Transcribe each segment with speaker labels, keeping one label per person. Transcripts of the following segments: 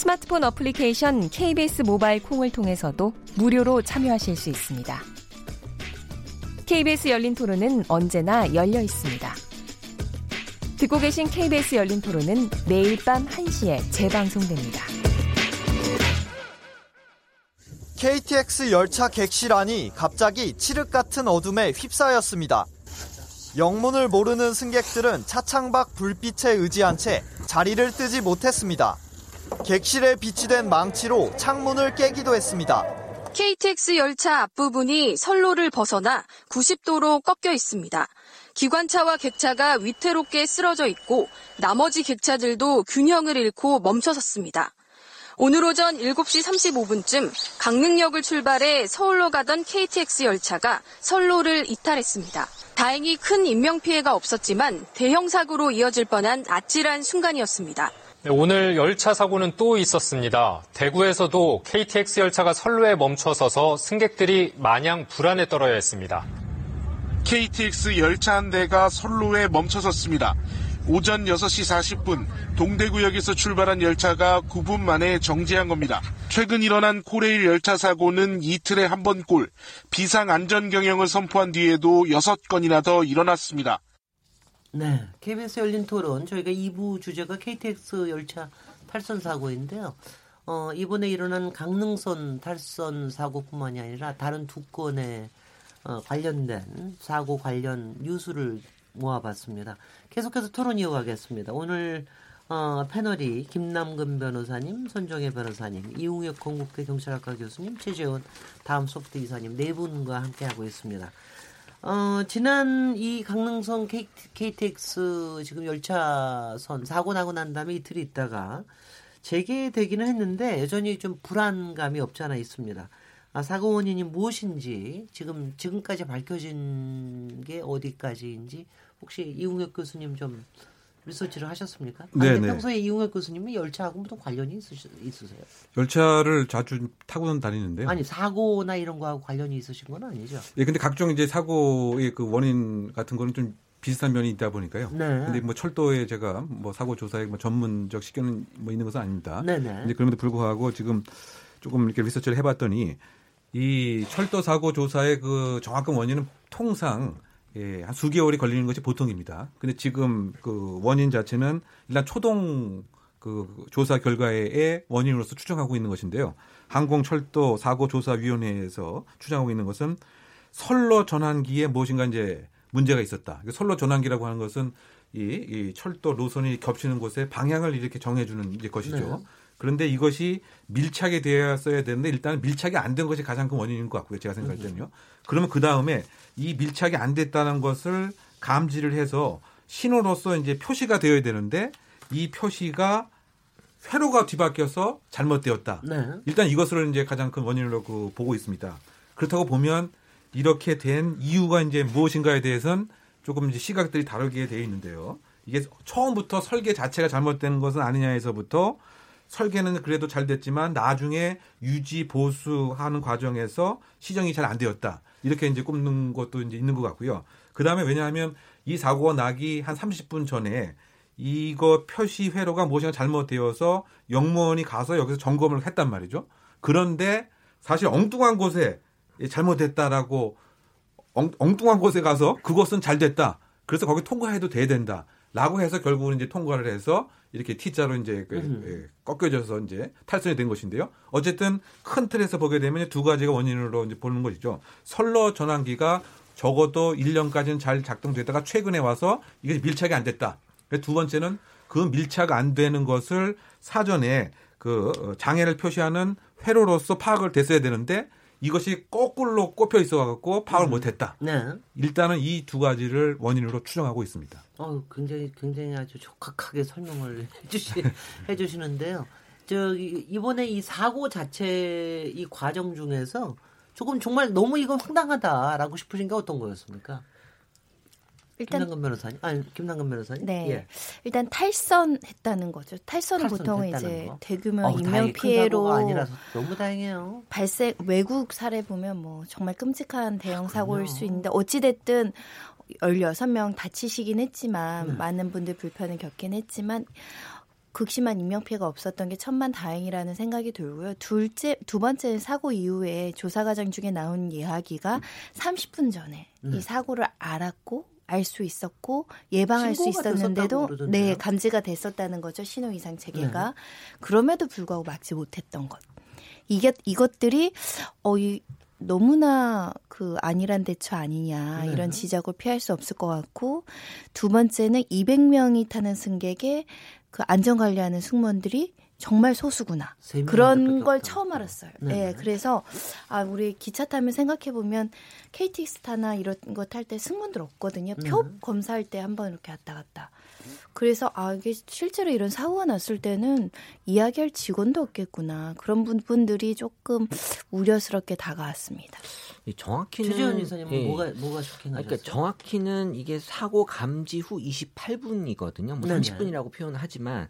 Speaker 1: 스마트폰 어플리케이션 KBS 모바일 콩을 통해서도 무료로 참여하실 수 있습니다. KBS 열린 토론은 언제나 열려 있습니다. 듣고 계신 KBS 열린 토론은 매일 밤 1시에 재방송됩니다.
Speaker 2: KTX 열차 객실안이 갑자기 칠흑 같은 어둠에 휩싸였습니다. 영문을 모르는 승객들은 차창 밖 불빛에 의지한 채 자리를 뜨지 못했습니다. 객실에 비치된 망치로 창문을 깨기도 했습니다.
Speaker 3: KTX 열차 앞부분이 선로를 벗어나 90도로 꺾여 있습니다. 기관차와 객차가 위태롭게 쓰러져 있고 나머지 객차들도 균형을 잃고 멈춰섰습니다. 오늘 오전 7시 35분쯤 강릉역을 출발해 서울로 가던 KTX 열차가 선로를 이탈했습니다. 다행히 큰 인명피해가 없었지만 대형 사고로 이어질 뻔한 아찔한 순간이었습니다.
Speaker 4: 네, 오늘 열차 사고는 또 있었습니다. 대구에서도 KTX 열차가 선로에 멈춰서서 승객들이 마냥 불안에 떨어야 했습니다.
Speaker 5: KTX 열차 한 대가 선로에 멈춰섰습니다. 오전 6시 40분 동대구역에서 출발한 열차가 9분 만에 정지한 겁니다. 최근 일어난 코레일 열차 사고는 이틀에 한 번 꼴, 비상 안전 경영을 선포한 뒤에도 6건이나 더 일어났습니다.
Speaker 6: 네, KBS 열린 토론 저희가 2부 주제가 KTX 열차 탈선 사고인데요. 어, 이번에 일어난 강릉선 탈선 사고뿐만이 아니라 다른 두 건의 어, 관련된 사고 관련 뉴스를 모아봤습니다. 계속해서 토론 이어가겠습니다. 오늘 어, 패널이 김남근 변호사님, 손정혜 변호사님, 이웅혁 건국대 경찰학과 교수님, 최재원 다음 소프트 이사님 네 분과 함께하고 있습니다. 어, 지난 이 강릉선 KTX 지금 열차선 사고 나고 난 다음에 이틀 있다가 재개되기는 했는데 여전히 좀 불안감이 없지 않아 있습니다. 아, 사고 원인이 무엇인지 지금 지금까지 밝혀진 게 어디까지인지 혹시 이웅혁 교수님 좀 리서치를 하셨습니까? 네, 네. 평소에 이웅혁 교수님은 열차하고 무슨 관련이 있으시, 있으세요?
Speaker 7: 열차를 자주 타고는 다니는데요.
Speaker 6: 아니 사고나 이런 거하고 관련이 있으신 건 아니죠?
Speaker 7: 예, 근데 각종 이제 사고의 그 원인 같은 거는 좀 비슷한 면이 있다 보니까요. 네. 근데 뭐 철도에 제가 뭐 사고 조사에 뭐 전문적 식견은 뭐 있는 것은 아닙니다. 네네. 근데 그럼에도 불구하고 지금 조금 이렇게 리서치를 해봤더니 이 철도 사고 조사의 그 정확한 원인은 통상 예, 한 수개월이 걸리는 것이 보통입니다. 근데 지금 그 원인 자체는 일단 초동 그 조사 결과의 원인으로서 추정하고 있는 것인데요. 항공철도 사고조사위원회에서 추정하고 있는 것은 선로 전환기에 무엇인가 이제 문제가 있었다. 선로 전환기라고 하는 것은 이, 이 철도 노선이 겹치는 곳에 방향을 이렇게 정해주는 것이죠. 네. 그런데 이것이 밀착이 되었어야 되는데 일단 밀착이 안 된 것이 가장 큰 원인인 것 같고요. 제가 생각할 때는요. 그러면 그 다음에 이 밀착이 안 됐다는 것을 감지를 해서 신호로서 이제 표시가 되어야 되는데 이 표시가 회로가 뒤바뀌어서 잘못되었다. 네. 일단 이것을 이제 가장 큰 원인으로 그 보고 있습니다. 그렇다고 보면 이렇게 된 이유가 이제 무엇인가에 대해서는 조금 이제 시각들이 다르게 되어 있는데요. 이게 처음부터 설계 자체가 잘못된 것은 아니냐에서부터 설계는 그래도 잘 됐지만 나중에 유지 보수하는 과정에서 시정이 잘 안 되었다. 이렇게 이제 꼽는 것도 이제 있는 것 같고요. 그 다음에 왜냐하면 이 사고가 나기 한 30분 전에 이거 표시 회로가 무엇인가 잘못되어서 영무원이 가서 여기서 점검을 했단 말이죠. 그런데 사실 엉뚱한 곳에 잘못됐다라고 엉, 엉뚱한 곳에 가서 그것은 잘 됐다. 그래서 거기 통과해도 돼야 된다. 라고 해서 결국은 이제 통과를 해서 이렇게 T자로 이제 그, 예, 꺾여져서 이제 탈선이 된 것인데요. 어쨌든 큰 틀에서 보게 되면 두 가지가 원인으로 이제 보는 것이죠. 선로 전환기가 적어도 1년까지는 잘 작동되다가 최근에 와서 이게 밀착이 안 됐다. 두 번째는 그 밀착 안 되는 것을 사전에 그 어, 장애를 표시하는 회로로서 파악을 됐어야 되는데 이것이 거꾸로 꼽혀 있어갖고 파악을 음. 못했다. 네. 일단은 이 두 가지를 원인으로 추정하고 있습니다.
Speaker 6: 어, 굉장히 굉장히 아주 적확하게 설명을 해주시 해주시는데요. 저 이번에 이 사고 자체 이 과정 중에서 조금 정말 너무 이거 황당하다라고 싶으신 게 어떤 거였습니까? 일단 김남근 변호사님, 아니 김남근 변호사님.
Speaker 8: 네, 예. 일단 탈선했다는 거죠. 탈선은 보통 이제 거. 대규모 어, 인명 피해로
Speaker 6: 아니라서 너무 다행이에요.
Speaker 8: 발생 외국 사례 보면 뭐 정말 끔찍한 대형 사고일 수 있는데 어찌 됐든 16명 다치시긴 했지만 네. 많은 분들 불편을 겪긴 했지만 극심한 인명 피해가 없었던 게 천만 다행이라는 생각이 들고요. 둘째, 두 번째 사고 이후에 조사 과정 중에 나온 이야기가 30분 전에 네. 이 사고를 알았고 알 수 있었고 예방할 수 있었는데도 네 감지가 됐었다는 거죠 신호 이상 체계가 네. 그럼에도 불구하고 막지 못했던 것 이게 이것들이 어이 너무나 그 안일한 대처 아니냐 네. 이런 지적을 피할 수 없을 것 같고 두 번째는 200명이 타는 승객의 그 안전 관리하는 승무원들이 정말 소수구나. 그런 걸 처음 알았어요. 네. 네. 그래서 아 우리 기차 타면 생각해 보면 KTX 타나 이런 거 탈 때 승무원들 없거든요. 표 네. 검사할 때 한 번 이렇게 왔다 갔다. 그래서 아 이게 실제로 이런 사고가 났을 때는 이야기할 직원도 없겠구나. 그런 분들이 조금 우려스럽게 다가왔습니다.
Speaker 9: 정확히는
Speaker 6: 최재현 이사님은 예. 뭐가 뭐가 쇼킹하셨어요?
Speaker 9: 그러니까 정확히는 이게 사고 감지 후 28분이거든요. 뭐 30분이라고 표현을 하지만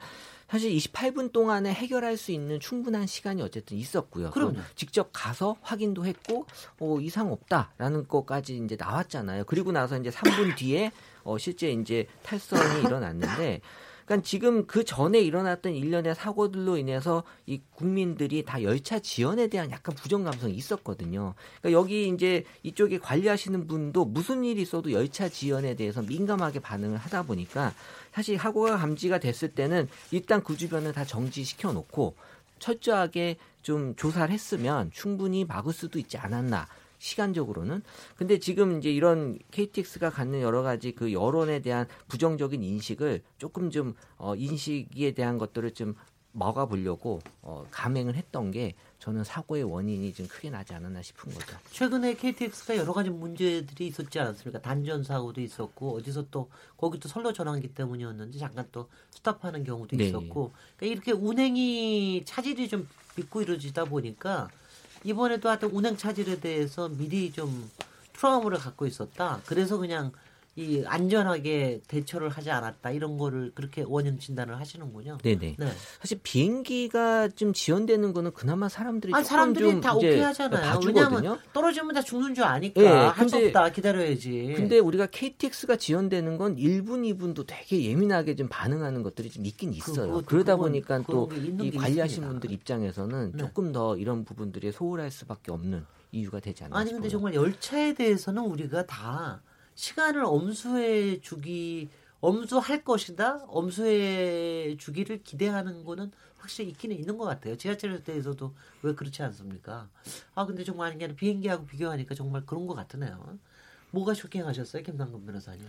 Speaker 9: 사실 28분 동안에 해결할 수 있는 충분한 시간이 어쨌든 있었고요.
Speaker 6: 그럼
Speaker 9: 직접 가서 확인도 했고 어, 이상 없다라는 것까지 이제 나왔잖아요. 그리고 나서 이제 3분 뒤에 어, 실제 이제 탈선이 일어났는데 그러니까 지금 그 전에 일어났던 일련의 사고들로 인해서 이 국민들이 다 열차 지연에 대한 약간 부정 감성이 있었거든요. 그러니까 여기 이제 이쪽에 관리하시는 분도 무슨 일이 있어도 열차 지연에 대해서 민감하게 반응을 하다 보니까 사실 사고가 감지가 됐을 때는 일단 그 주변을 다 정지시켜 놓고 철저하게 좀 조사를 했으면 충분히 막을 수도 있지 않았나. 시간적으로는. 근데 지금 이제 이런 KTX가 갖는 여러 가지 그 여론에 대한 부정적인 인식을 조금 좀 어, 인식에 대한 것들을 좀 막아보려고 어, 감행을 했던 게 저는 사고의 원인이 좀 크게 나지 않았나 싶은 거죠.
Speaker 6: 최근에 KTX가 여러 가지 문제들이 있었지 않았습니까? 단전 사고도 있었고 어디서 또 거기 또 선로 전환기 때문이었는지 잠깐 또 스탑하는 경우도 네. 있었고 그러니까 이렇게 운행이 차질이 좀 빚고 이루어지다 보니까 이번에도 하여튼 운행 차질에 대해서 미리 좀 트라우마를 갖고 있었다. 그래서 그냥 이 안전하게 대처를 하지 않았다 이런 거를 그렇게 원인 진단을 하시는군요.
Speaker 9: 네네. 네. 사실 비행기가 좀 지연되는 거는 그나마 사람들이
Speaker 6: 아, 사람들이 다 오케이 하잖아요. 왜냐하면 떨어지면 다 죽는 줄 아니까 네, 할수 없다 기다려야지.
Speaker 9: 근데 우리가 KTX가 지연되는 건 1분 2분도 되게 예민하게 좀 반응하는 것들이 좀 있긴 있어요. 그, 그러다 보니까 또 이 관리하시는 분들 입장에서는 네. 조금 더 이런 부분들이 소홀할 수밖에 없는 이유가 되지 않나
Speaker 6: 아니
Speaker 9: 싶어요.
Speaker 6: 근데 정말 열차에 대해서는 우리가 다 시간을 엄수해 주기 엄수할 것이다 엄수해 주기를 기대하는 거는 확실히 있기는 있는 것 같아요. 지하철에 대해서도 왜 그렇지 않습니까? 아 근데 정말 게 비행기하고 비교하니까 정말 그런 것 같으네요. 뭐가 쇼킹하셨어요, 김남근 변호사님?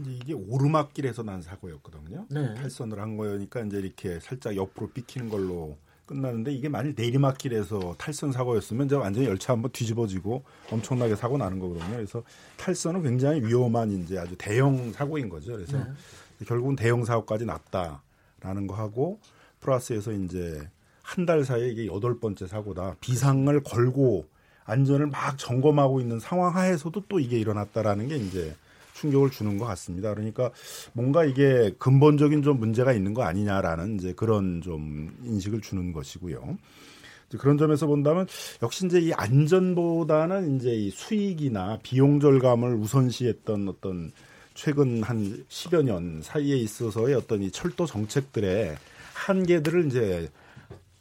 Speaker 10: 이제 이게 오르막길에서 난 사고였거든요. 네. 탈선을 한 거니까 이제 이렇게 살짝 옆으로 비키는 걸로 끝나는데 이게 만일 내리막길에서 탈선 사고였으면 이제 완전히 열차 한번 뒤집어지고 엄청나게 사고 나는 거거든요. 그래서 탈선은 굉장히 위험한 이제 아주 대형 사고인 거죠. 그래서 네. 결국은 대형 사고까지 났다라는 거 하고 플러스에서 이제 한 달 사이에 이게 여덟 번째 사고다. 비상을 걸고 안전을 막 점검하고 있는 상황 하에서도 또 이게 일어났다라는 게 이제 충격을 주는 것 같습니다. 그러니까 뭔가 이게 근본적인 좀 문제가 있는 거 아니냐라는 이제 그런 좀 인식을 주는 것이고요. 그런 점에서 본다면 역시 이제 이 안전보다는 이제 이 수익이나 비용 절감을 우선시했던 어떤 최근 한 10여 년 사이에 있어서의 어떤 이 철도 정책들의 한계들을 이제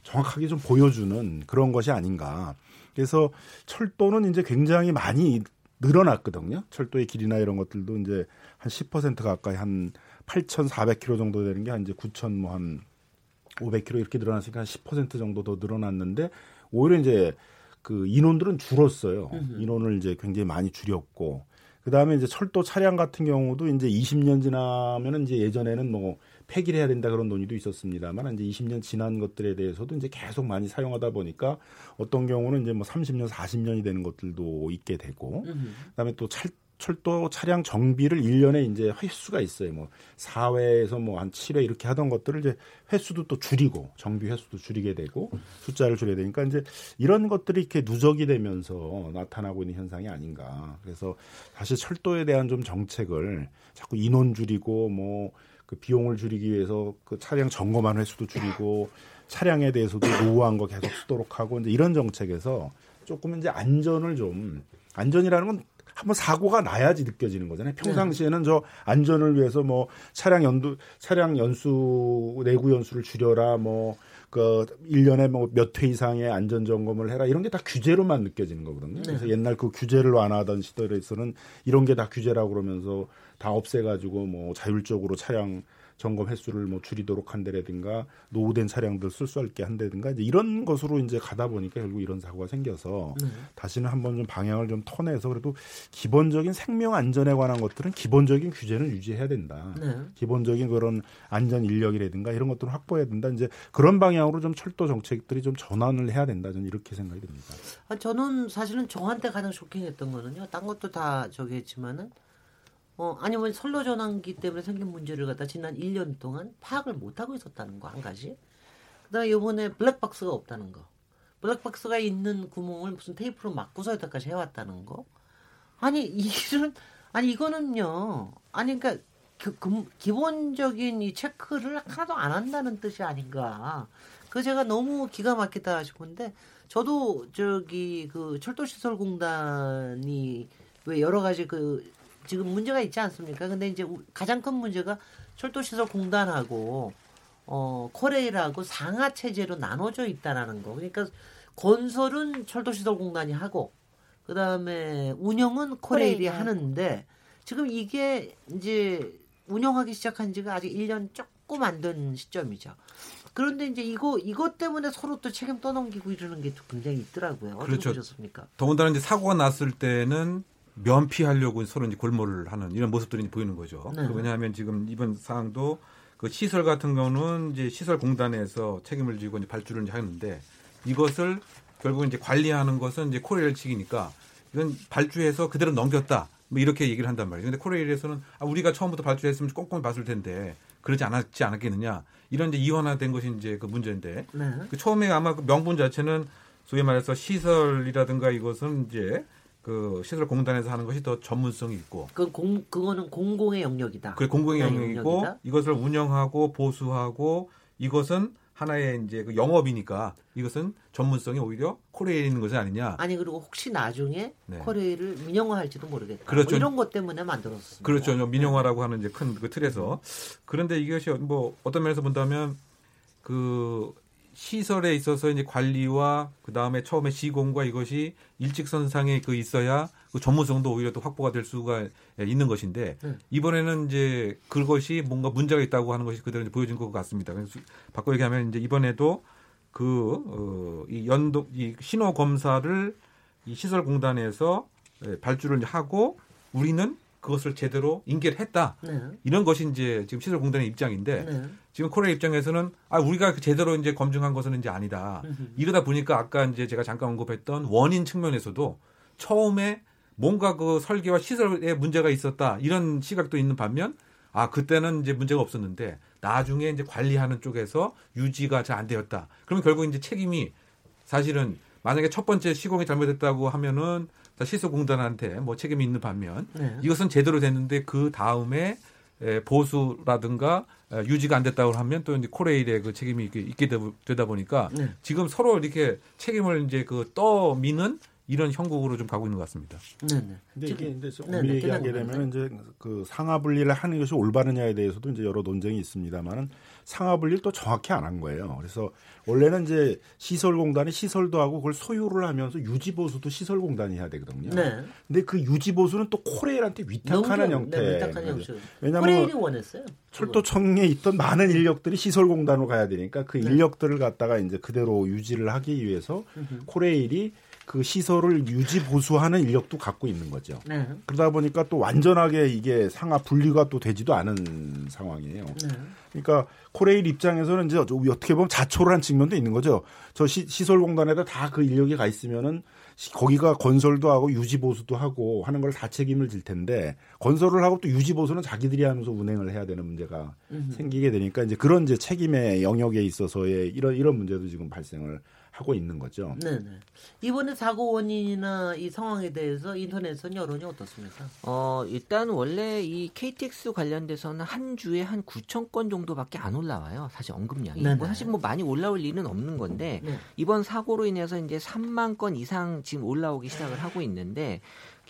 Speaker 10: 정확하게 좀 보여주는 그런 것이 아닌가. 그래서 철도는 이제 굉장히 많이 늘어났거든요. 철도의 길이나 이런 것들도 이제 한 10% 가까이 한 8,400km 정도 되는 게 한 이제 9,000 뭐 한 500km 이렇게 늘어났으니까 한 10% 정도 더 늘어났는데 오히려 이제 그 인원들은 줄었어요. 인원을 이제 굉장히 많이 줄였고 그다음에 이제 철도 차량 같은 경우도 이제 20년 지나면은 이제 예전에는 뭐 폐기를 해야 된다 그런 논의도 있었습니다만 이제 20년 지난 것들에 대해서도 이제 계속 많이 사용하다 보니까 어떤 경우는 이제 뭐 30년, 40년이 되는 것들도 있게 되고 그다음에 또 찰, 철도 차량 정비를 1년에 이제 횟수가 있어요. 뭐 4회에서 뭐 한 7회 이렇게 하던 것들을 이제 횟수도 또 줄이고 정비 횟수도 줄이게 되고 숫자를 줄여야 되니까 이제 이런 것들이 이렇게 누적이 되면서 나타나고 있는 현상이 아닌가. 그래서 사실 철도에 대한 좀 정책을 자꾸 인원 줄이고 뭐 그 비용을 줄이기 위해서 그 차량 점검한 횟수도 줄이고 차량에 대해서도 노후한 거 계속 쓰도록 하고 이제 이런 정책에서 조금 이제 안전을 좀 안전이라는 건 한번 사고가 나야지 느껴지는 거잖아요. 평상시에는 저 안전을 위해서 뭐 차량 연도 차량 연수 내구 연수를 줄여라 뭐 그 1년에 뭐 몇 회 이상의 안전 점검을 해라 이런 게 다 규제로만 느껴지는 거거든요. 그래서 네. 옛날 그 규제를 완화하던 시절에서는 이런 게 다 규제라고 그러면서 다 없애 가지고 뭐 자율적으로 차량 점검 횟수를 뭐 줄이도록 한다라든가 노후된 차량들 쓸수 있게 한다든가 이제 이런 것으로 이제 가다 보니까 결국 이런 사고가 생겨서 네. 다시는 한번 좀 방향을 좀 터내서 그래도 기본적인 생명 안전에 관한 것들은 기본적인 규제는 유지해야 된다. 네. 기본적인 그런 안전 인력이라든가 이런 것들을 확보해야 된다. 이제 그런 방향으로 좀 철도 정책들이 좀 전환을 해야 된다. 저는 이렇게 생각이 듭니다.
Speaker 6: 아, 저는 사실은 저한테 가장 쇼킹했던 거는요. 딴 것도 다 저기 했지만은 어, 아니면 선로 전환기 때문에 생긴 문제를 갖다 지난 1년 동안 파악을 못하고 있었다는 거 한 가지. 그다음에 이번에 블랙박스가 없다는 거. 블랙박스가 있는 구멍을 무슨 테이프로 막고서 여기까지 해왔다는 거. 아니 이런 아니 이거는요. 아니 그러니까 그, 그, 기본적인 이 체크를 하나도 안 한다는 뜻이 아닌가. 그 제가 너무 기가 막히다 싶은데 저도 저기 그 철도시설공단이 왜 여러 가지 그 지금 문제가 있지 않습니까? 근데 이제 가장 큰 문제가 철도시설 공단하고 어 코레일하고 상하 체제로 나눠져 있다라는 거. 그러니까 건설은 철도시설 공단이 하고 그 다음에 운영은 코레일이 코레일. 하는데 지금 이게 이제 운영하기 시작한 지가 아직 1년 조금 안 된 시점이죠. 그런데 이제 이거 이것 때문에 서로 또 책임 떠넘기고 이러는 게 굉장히 있더라고요. 그렇죠. 보셨습니까?
Speaker 7: 더군다나 이제 사고가 났을 때는 면피하려고 서로 이제 골몰을 하는 이런 모습들이 보이는 거죠. 네. 왜냐하면 지금 이번 사항도 그 시설 같은 경우는 이제 시설 공단에서 책임을 지고 이제 발주를 이제 하는데 이것을 결국 이제 관리하는 것은 이제 코레일 측이니까 이건 발주해서 그대로 넘겼다. 뭐 이렇게 얘기를 한단 말이에요. 근데 코레일에서는 아, 우리가 처음부터 발주했으면 꼼꼼히 봤을 텐데 그러지 않았지 않았겠느냐. 이런 이제 이원화된 것이 이제 그 문제인데 네. 그 처음에 아마 그 명분 자체는 소위 말해서 시설이라든가 이것은 이제 그 시설 공단에서 하는 것이 더 전문성이 있고.
Speaker 6: 그 공, 그거는 공공의 영역이다.
Speaker 7: 그 공공의 영역이고 영역이다? 이것을 운영하고 보수하고 이것은 하나의 이제 그 영업이니까 이것은 전문성이 오히려 코레일에 있는 것이 아니냐.
Speaker 6: 아니 그리고 혹시 나중에 네. 코레일을 민영화할지도 모르겠다. 그렇죠. 뭐 이런 것 때문에 만들었습니다.
Speaker 7: 그렇죠. 민영화라고 하는 이제 큰 그 틀에서 그런데 이것이 뭐 어떤 면에서 본다면 그 시설에 있어서 이제 관리와 그 다음에 처음에 시공과 이것이 일직선상에 그 있어야 그 전문성도 오히려 또 확보가 될 수가 있는 것인데 네. 이번에는 이제 그것이 뭔가 문제가 있다고 하는 것이 그대로 보여진 것 같습니다. 그래서 바꿔 얘기하면 이제 이번에도 그, 어, 이 연도, 이 신호 검사를 이 시설공단에서 발주를 하고 우리는 그것을 제대로 인계를 했다. 네. 이런 것이 이제 지금 시설공단의 입장인데 네. 지금 코레 입장에서는 아 우리가 그 제대로 이제 검증한 것은 이제 아니다. 이러다 보니까 아까 이제 제가 잠깐 언급했던 원인 측면에서도 처음에 뭔가 그 설계와 시설에 문제가 있었다 이런 시각도 있는 반면 아 그때는 이제 문제가 없었는데 나중에 이제 관리하는 쪽에서 유지가 잘 안 되었다. 그러면 결국 이제 책임이 사실은 만약에 첫 번째 시공이 잘못됐다고 하면은 시설공단한테 뭐 책임이 있는 반면 네. 이것은 제대로 됐는데 그 다음에 보수라든가 유지가 안 됐다고 하면 또 이제 코레일의 그 책임이 있게 되다 보니까 네. 지금 서로 이렇게 책임을 이제 그 떠미는 이런 형국으로 좀 가고 있는 것 같습니다.
Speaker 10: 네, 네. 근데 이게 이제 엄밀히 네, 얘기하게 되면 이제 그 상하 분리를 하는 것이 올바르냐에 대해서도 이제 여러 논쟁이 있습니다만은 상하 분리를 또 정확히 안 한 거예요. 그래서 원래는 이제 시설공단이 시설도 하고 그걸 소유를 하면서 유지보수도 시설공단이 해야 되거든요. 네. 근데 그 유지보수는 또 코레일한테 위탁하는 네, 형태. 네, 위탁하는 형식.
Speaker 6: 왜냐하면 원했어요.
Speaker 10: 철도청에 있던 많은 인력들이 시설공단으로 가야 되니까 그 네. 인력들을 갖다가 이제 그대로 유지를 하기 위해서 코레일이 그 시설을 유지 보수하는 인력도 갖고 있는 거죠. 네. 그러다 보니까 또 완전하게 이게 상하 분리가 또 되지도 않은 상황이에요. 네. 그러니까 코레일 입장에서는 이제 어떻게 보면 자초를 한 측면도 있는 거죠. 저 시, 시설공단에다 다 그 인력이 가 있으면은 거기가 건설도 하고 유지 보수도 하고 하는 걸 다 책임을 질 텐데 건설을 하고 또 유지 보수는 자기들이 하면서 운행을 해야 되는 문제가 음흠. 생기게 되니까 이제 그런 이제 책임의 영역에 있어서의 이런 이런 문제도 지금 발생을 하고 있는 거죠.
Speaker 6: 네, 네. 이번에 사고 원인이나 이 상황에 대해서 인터넷은 여론이 어떻습니까?
Speaker 9: 어, 일단 원래 이 KTX 관련돼서는 한 주에 한 9천 건 정도밖에 안 올라와요. 사실 언급량이. 네, 뭐 네. 사실 뭐 많이 올라올 리는 없는 건데 네. 이번 사고로 인해서 이제 3만 건 이상 지금 올라오기 시작을 하고 있는데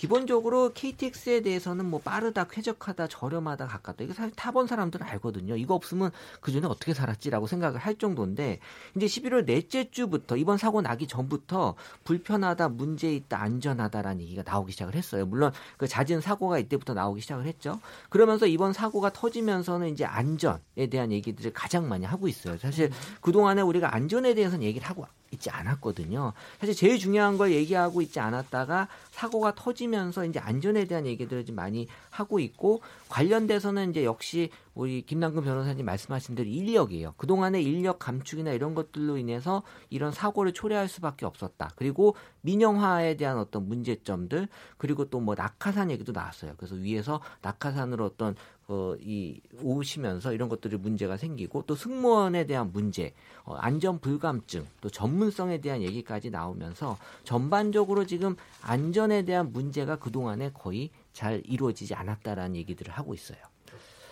Speaker 9: 기본적으로 KTX에 대해서는 뭐 빠르다, 쾌적하다, 저렴하다, 가깝다. 이거 사실 타본 사람들은 알거든요. 이거 없으면 그 전에 어떻게 살았지라고 생각을 할 정도인데 이제 11월 넷째 주부터 이번 사고 나기 전부터 불편하다, 문제 있다, 안전하다라는 얘기가 나오기 시작을 했어요. 물론 그 잦은 사고가 이때부터 나오기 시작을 했죠. 그러면서 이번 사고가 터지면서는 이제 안전에 대한 얘기들을 가장 많이 하고 있어요. 사실 그동안에 우리가 안전에 대해서는 얘기를 하고 있지 않았거든요. 사실 제일 중요한 걸 얘기하고 있지 않았다가 사고가 터지면서 이제 안전에 대한 얘기들을 좀 많이 하고 있고 관련돼서는 이제 역시 우리 김남근 변호사님 말씀하신 대로 인력이에요. 그동안의 인력 감축이나 이런 것들로 인해서 이런 사고를 초래할 수밖에 없었다. 그리고 민영화에 대한 어떤 문제점들 그리고 또 뭐 낙하산 얘기도 나왔어요. 그래서 위에서 낙하산으로 어떤 어, 이 오시면서 이런 것들이 문제가 생기고 또 승무원에 대한 문제, 어, 안전 불감증, 또 전문성에 대한 얘기까지 나오면서 전반적으로 지금 안전에 대한 문제가 그동안에 거의 잘 이루어지지 않았다라는 얘기들을 하고 있어요.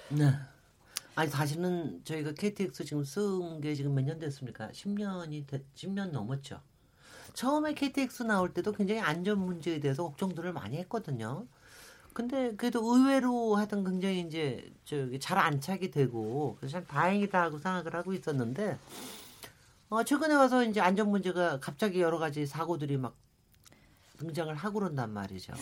Speaker 6: 네. 아니 사실은 저희가 KTX 지금 쓴 게 지금 몇 년 됐습니까? 10년이 10년 넘었죠. 처음에 KTX 나올 때도 굉장히 안전 문제에 대해서 걱정들을 많이 했거든요. 근데 그래도 의외로 하여튼 굉장히 이제 저기 잘 안착이 되고 그래서 참 다행이다 하고 생각을 하고 있었는데 어 최근에 와서 이제 안전 문제가 갑자기 여러 가지 사고들이 막 등장을 하고 그런단 말이죠.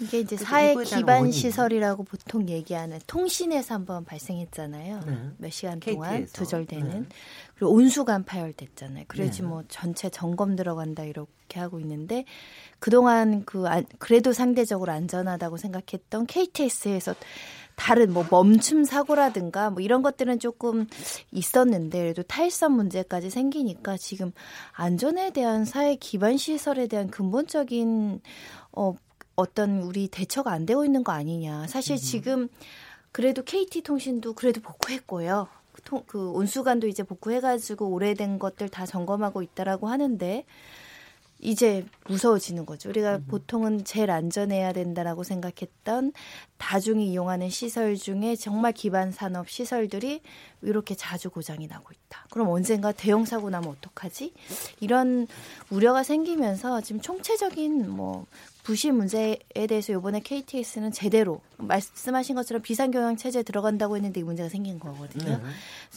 Speaker 8: 이게 이제 사회 기반. 시설이라고 보통 얘기하는 통신에서 한번 발생했잖아요. 네. 몇 시간 동안 KT에서. 두절되는 네. 그리고 온수관 파열됐잖아요. 그래야지 네. 뭐 전체 점검 들어간다 이렇게 하고 있는데 그동안 그 아, 그래도 상대적으로 안전하다고 생각했던 KTX에서 다른 뭐 멈춤 사고라든가 뭐 이런 것들은 조금 있었는데 그래도 타일성 문제까지 생기니까 지금 안전에 대한 사회 기반 시설에 대한 근본적인 어 어떤 우리 대처가 안 되고 있는 거 아니냐. 사실 음. 지금 그래도 KT 통신도 그래도 복구했고요. 통, 그 온수관도 이제 복구해가지고 오래된 것들 다 점검하고 있다라고 하는데 이제 무서워지는 거죠. 우리가 음. 보통은 제일 안전해야 된다라고 생각했던 다중이 이용하는 시설 중에 정말 기반 산업 시설들이 이렇게 자주 고장이 나고 있다. 그럼 언젠가 대형 사고 나면 어떡하지? 이런 우려가 생기면서 지금 총체적인 뭐 부실 문제에 대해서 이번에 KTX는 제대로 말씀하신 것처럼 비상경영 체제에 들어간다고 했는데 이 문제가 생긴 거거든요. 네.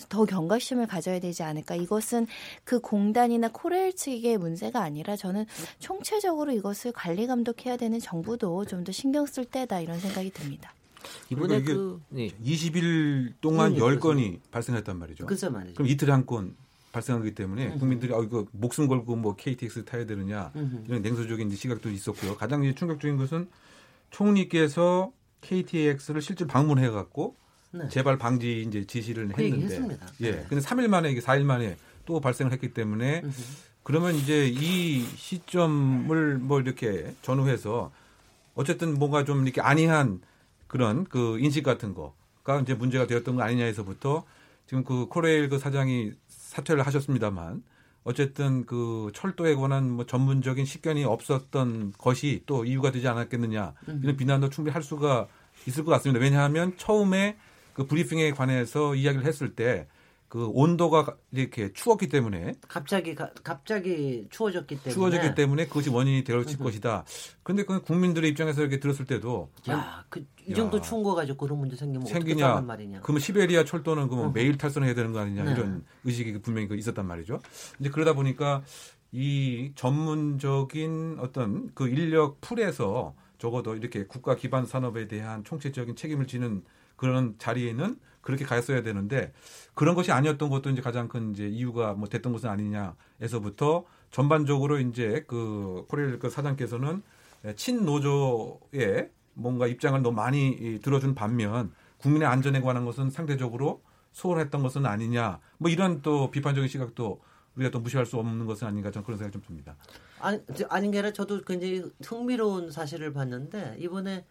Speaker 8: 더 경각심을 가져야 되지 않을까. 이것은 그 공단이나 코레일 측의 문제가 아니라 저는 총체적으로 이것을 관리 감독해야 되는 정부도 좀 더 신경 쓸 때다 이런 생각이 듭니다.
Speaker 7: 이번에 그 네. 20일 동안 네, 10건이 발생했단 말이죠.
Speaker 6: 그죠 말이죠.
Speaker 7: 그럼 이틀에 한 건 발생하기 때문에 국민들이 아 이거 목숨 걸고 뭐 KTX 타야 되느냐 이런 냉소적인 시각도 있었고요. 가장 충격적인 것은 총리께서 KTX를 실제로 방문해 갖고 네. 재발 방지 이제 지시를 그 했는데 예. 네. 근데 3일 만에 이게 4일 만에 또 발생을 했기 때문에. 그러면 이제 이 시점을 뭐 이렇게 전후해서 어쨌든 뭔가 좀 이렇게 안이한 그런 그 인식 같은 거가 이제 문제가 되었던 거 아니냐에서부터 지금 그 코레일 그 사장이 사퇴를 하셨습니다만 어쨌든 그 철도에 관한 뭐 전문적인 식견이 없었던 것이 또 이유가 되지 않았겠느냐 이런 비난도 충분히 할 수가 있을 것 같습니다. 왜냐하면 처음에 그 브리핑에 관해서 이야기를 했을 때 그 온도가 이렇게 추웠기 때문에
Speaker 6: 갑자기 가, 갑자기 추워졌기 때문에
Speaker 7: 추워졌기 때문에 그것이 원인이 될 것이다. 그런데 그 국민들의 입장에서 이렇게 들었을 때도
Speaker 6: 야, 그, 이 정도 야, 추운 거 가지고 그런 문제 생기면 생기냐? 말이냐?
Speaker 7: 그러면 시베리아 철도는 그러면 매일 탈선해야 되는 거 아니냐 네. 이런 의식이 분명히 그 있었단 말이죠. 이제 그러다 보니까 이 전문적인 어떤 그 인력 풀에서 적어도 이렇게 국가 기반 산업에 대한 총체적인 책임을 지는 그런 자리에는 그렇게 가였어야 되는데 그런 것이 아니었던 것도 이제 가장 큰 이제 이유가 뭐 됐던 것은 아니냐에서부터 전반적으로 이제 그 코레일 그 사장께서는 친노조의 뭔가 입장을 너무 많이 들어준 반면 국민의 안전에 관한 것은 상대적으로 소홀했던 것은 아니냐. 뭐 이런 또 비판적인 시각도 우리가 또 무시할 수 없는 것은 아닌가 저는 그런 생각이 좀 듭니다.
Speaker 6: 아니, 아닌 게 아니라 저도 굉장히 흥미로운 사실을 봤는데 이번에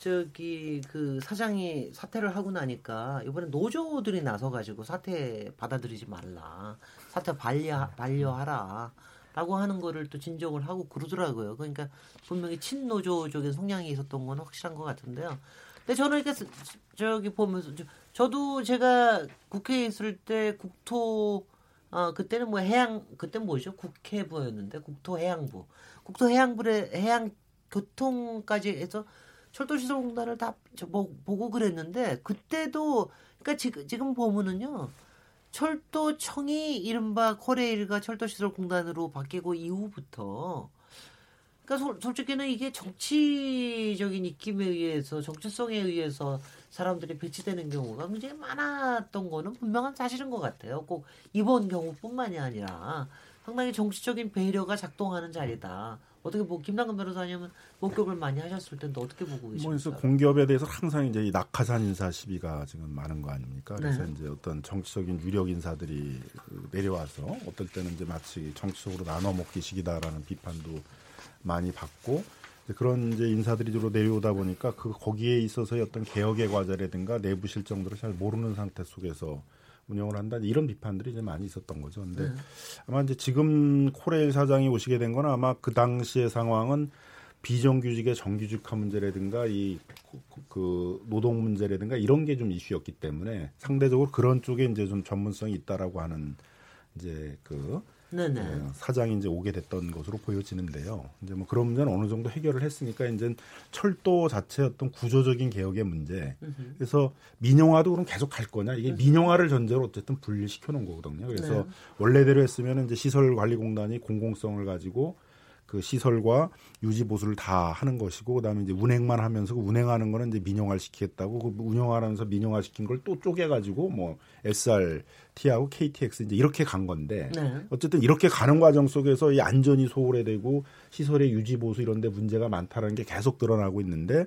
Speaker 6: 저기 그 사장이 사퇴를 하고 나니까 이번에 노조들이 나서 가지고 사퇴 받아들이지 말라. 사퇴 반려 반려하라. 라고 하는 거를 또 진정을 하고 그러더라고요. 그러니까 분명히 친노조적인 성향이 있었던 건 확실한 것 같은데요. 근데 저는 이렇게 저기 보면서 저도 제가 국회에 있을 때 국토 어 그때는 뭐 해양 그때 뭐죠 국회부였는데 국토해양부 국토해양부의 해양 교통까지 해서 철도시설공단을 다 보고 그랬는데 그때도 그러니까 지금 지금 보면은요 철도청이 이른바 코레일과 철도시설공단으로 바뀌고 이후부터 그러니까 솔직히는 이게 정치적인 입김에 의해서 정체성에 의해서 사람들이 배치되는 경우가 굉장히 많았던 거는 분명한 사실인 것 같아요. 꼭 이번 경우뿐만이 아니라 상당히 정치적인 배려가 작동하는 자리다. 어떻게 뭐 김남근 변호사님은 목격을 많이 하셨을 텐데 어떻게 보고 계십니까?
Speaker 10: 그래서 공기업에 대해서 항상 이제 이 낙하산 인사 시비가 지금 많은 거 아닙니까? 그래서 네. 이제 어떤 정치적인 유력 인사들이 내려와서 어떨 때는 이제 마치 정치적으로 나눠 먹기 식이다라는 비판도 많이 받고 그런 이제 인사들이 주로 내려오다 보니까 그 거기에 있어서의 어떤 개혁의 과제라든가 내부 실정들을 잘 모르는 상태 속에서 운영을 한다 이런 비판들이 이제 많이 있었던 거죠. 근데 네. 아마 이제 지금 코레일 사장이 오시게 된 건 아마 그 당시의 상황은 비정규직의 정규직화 문제라든가 이 그 노동 문제라든가 이런 게 좀 이슈였기 때문에 상대적으로 그런 쪽에 이제 좀 전문성이 있다라고 하는 이제 그 네네. 어, 사장이 이제 오게 됐던 것으로 보여지는데요. 이제 뭐 그런 문제는 어느 정도 해결을 했으니까 이제 철도 자체 어떤 구조적인 개혁의 문제. 그래서 민영화도 그럼 계속 갈 거냐? 이게 민영화를 전제로 어쨌든 분리시켜 놓은 거거든요. 그래서 네. 원래대로 했으면 이제 시설관리공단이 공공성을 가지고 그 시설과 유지 보수를 다 하는 것이고 그다음에 이제 운행만 하면서 그 운행하는 거는 이제 민영화를 시키겠다고 그 운영하면서 민영화 시킨 걸 또 쪼개 가지고 뭐 SRT하고 KTX 이제 이렇게 간 건데 네. 어쨌든 이렇게 가는 과정 속에서 이 안전이 소홀해되고 시설의 유지 보수 이런 데 문제가 많다는 게 계속 드러나고 있는데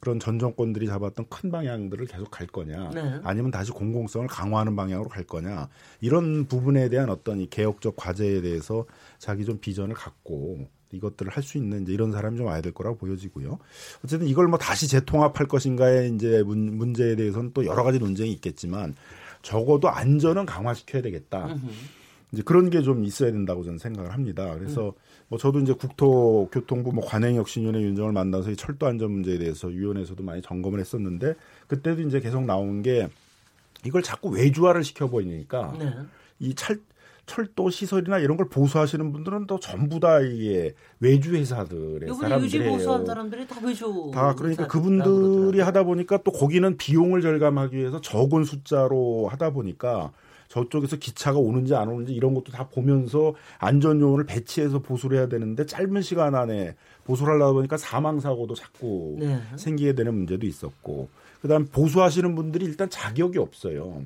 Speaker 10: 그런 전 정권들이 잡았던 큰 방향들을 계속 갈 거냐 네. 아니면 다시 공공성을 강화하는 방향으로 갈 거냐 이런 부분에 대한 어떤 이 개혁적 과제에 대해서 자기 좀 비전을 갖고 이것들을 할 수 있는 이제 이런 사람이 좀 와야 될 거라고 보여지고요. 어쨌든 이걸 뭐 다시 재통합할 것인가의 이제 문, 문제에 대해서는 또 여러 가지 논쟁이 있겠지만 적어도 안전은 강화시켜야 되겠다. 이제 그런 게 좀 있어야 된다고 저는 생각을 합니다. 그래서 음. 뭐 저도 이제 국토교통부 뭐 관행혁신위원회 윤정을 만나서 이 철도 안전 문제에 대해서 위원회에서도 많이 점검을 했었는데 그때도 이제 계속 나온 게 이걸 자꾸 외주화를 시켜 보이니까 네. 이 철, 철도 시설이나 이런 걸 보수하시는 분들은 또 전부 다 이게 외주 회사들의 사람들이에요. 유지
Speaker 6: 보수한 사람들이 다 외주.
Speaker 10: 다 그러니까 그분들이 하다 보니까 또 거기는 비용을 절감하기 위해서 적은 숫자로 하다 보니까 저쪽에서 기차가 오는지 안 오는지 이런 것도 다 보면서 안전 요원을 배치해서 보수를 해야 되는데 짧은 시간 안에 보수를 하려다 보니까 사망 사고도 자꾸 네. 생기게 되는 문제도 있었고 그다음 보수하시는 분들이 일단 자격이 없어요.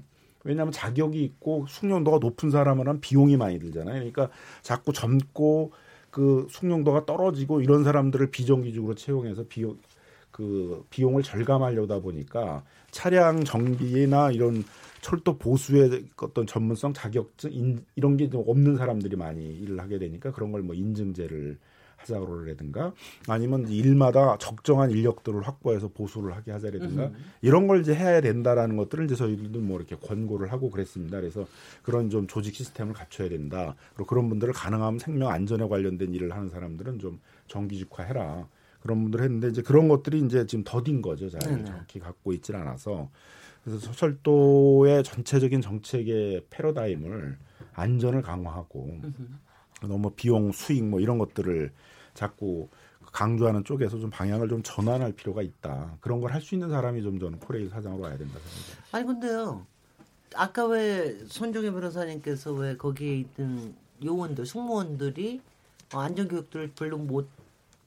Speaker 10: 왜냐하면 자격이 있고 숙련도가 높은 사람은 한 비용이 많이 들잖아요. 그러니까 자꾸 젊고 그 숙련도가 떨어지고 이런 사람들을 비정규직으로 채용해서 비용 그 비용을 절감하려다 보니까 차량 정비나 이런 철도 보수의 어떤 전문성 자격증 인, 이런 게 좀 없는 사람들이 많이 일을 하게 되니까 그런 걸 뭐 인증제를 하자라든가 아니면 일마다 적정한 인력들을 확보해서 보수를 하게 하자라든가 이런 걸 이제 해야 된다라는 것들을 이제 저희들도 뭐 이렇게 권고를 하고 그랬습니다. 그래서 그런 좀 조직 시스템을 갖춰야 된다. 그리고 그런 분들을 가능하면 생명 안전에 관련된 일을 하는 사람들은 좀 정규직화해라. 그런 분들 했는데 이제 그런 것들이 이제 지금 더딘 거죠. 잘 정확히 갖고 있질 않아서 그래서 철도의 전체적인 정책의 패러다임을 안전을 강화하고 너무 비용 수익 뭐 이런 것들을 자꾸 강조하는 쪽에서 좀 방향을 좀 전환할 필요가 있다. 그런 걸 할 수 있는 사람이 좀 저는 코레일 사장으로 와야 된다 생각합니다.
Speaker 6: 아니 근데요. 아까 왜 손종혜 변호사님께서 왜 거기에 있는 요원들, 승무원들이 어, 안전교육들을 별로 못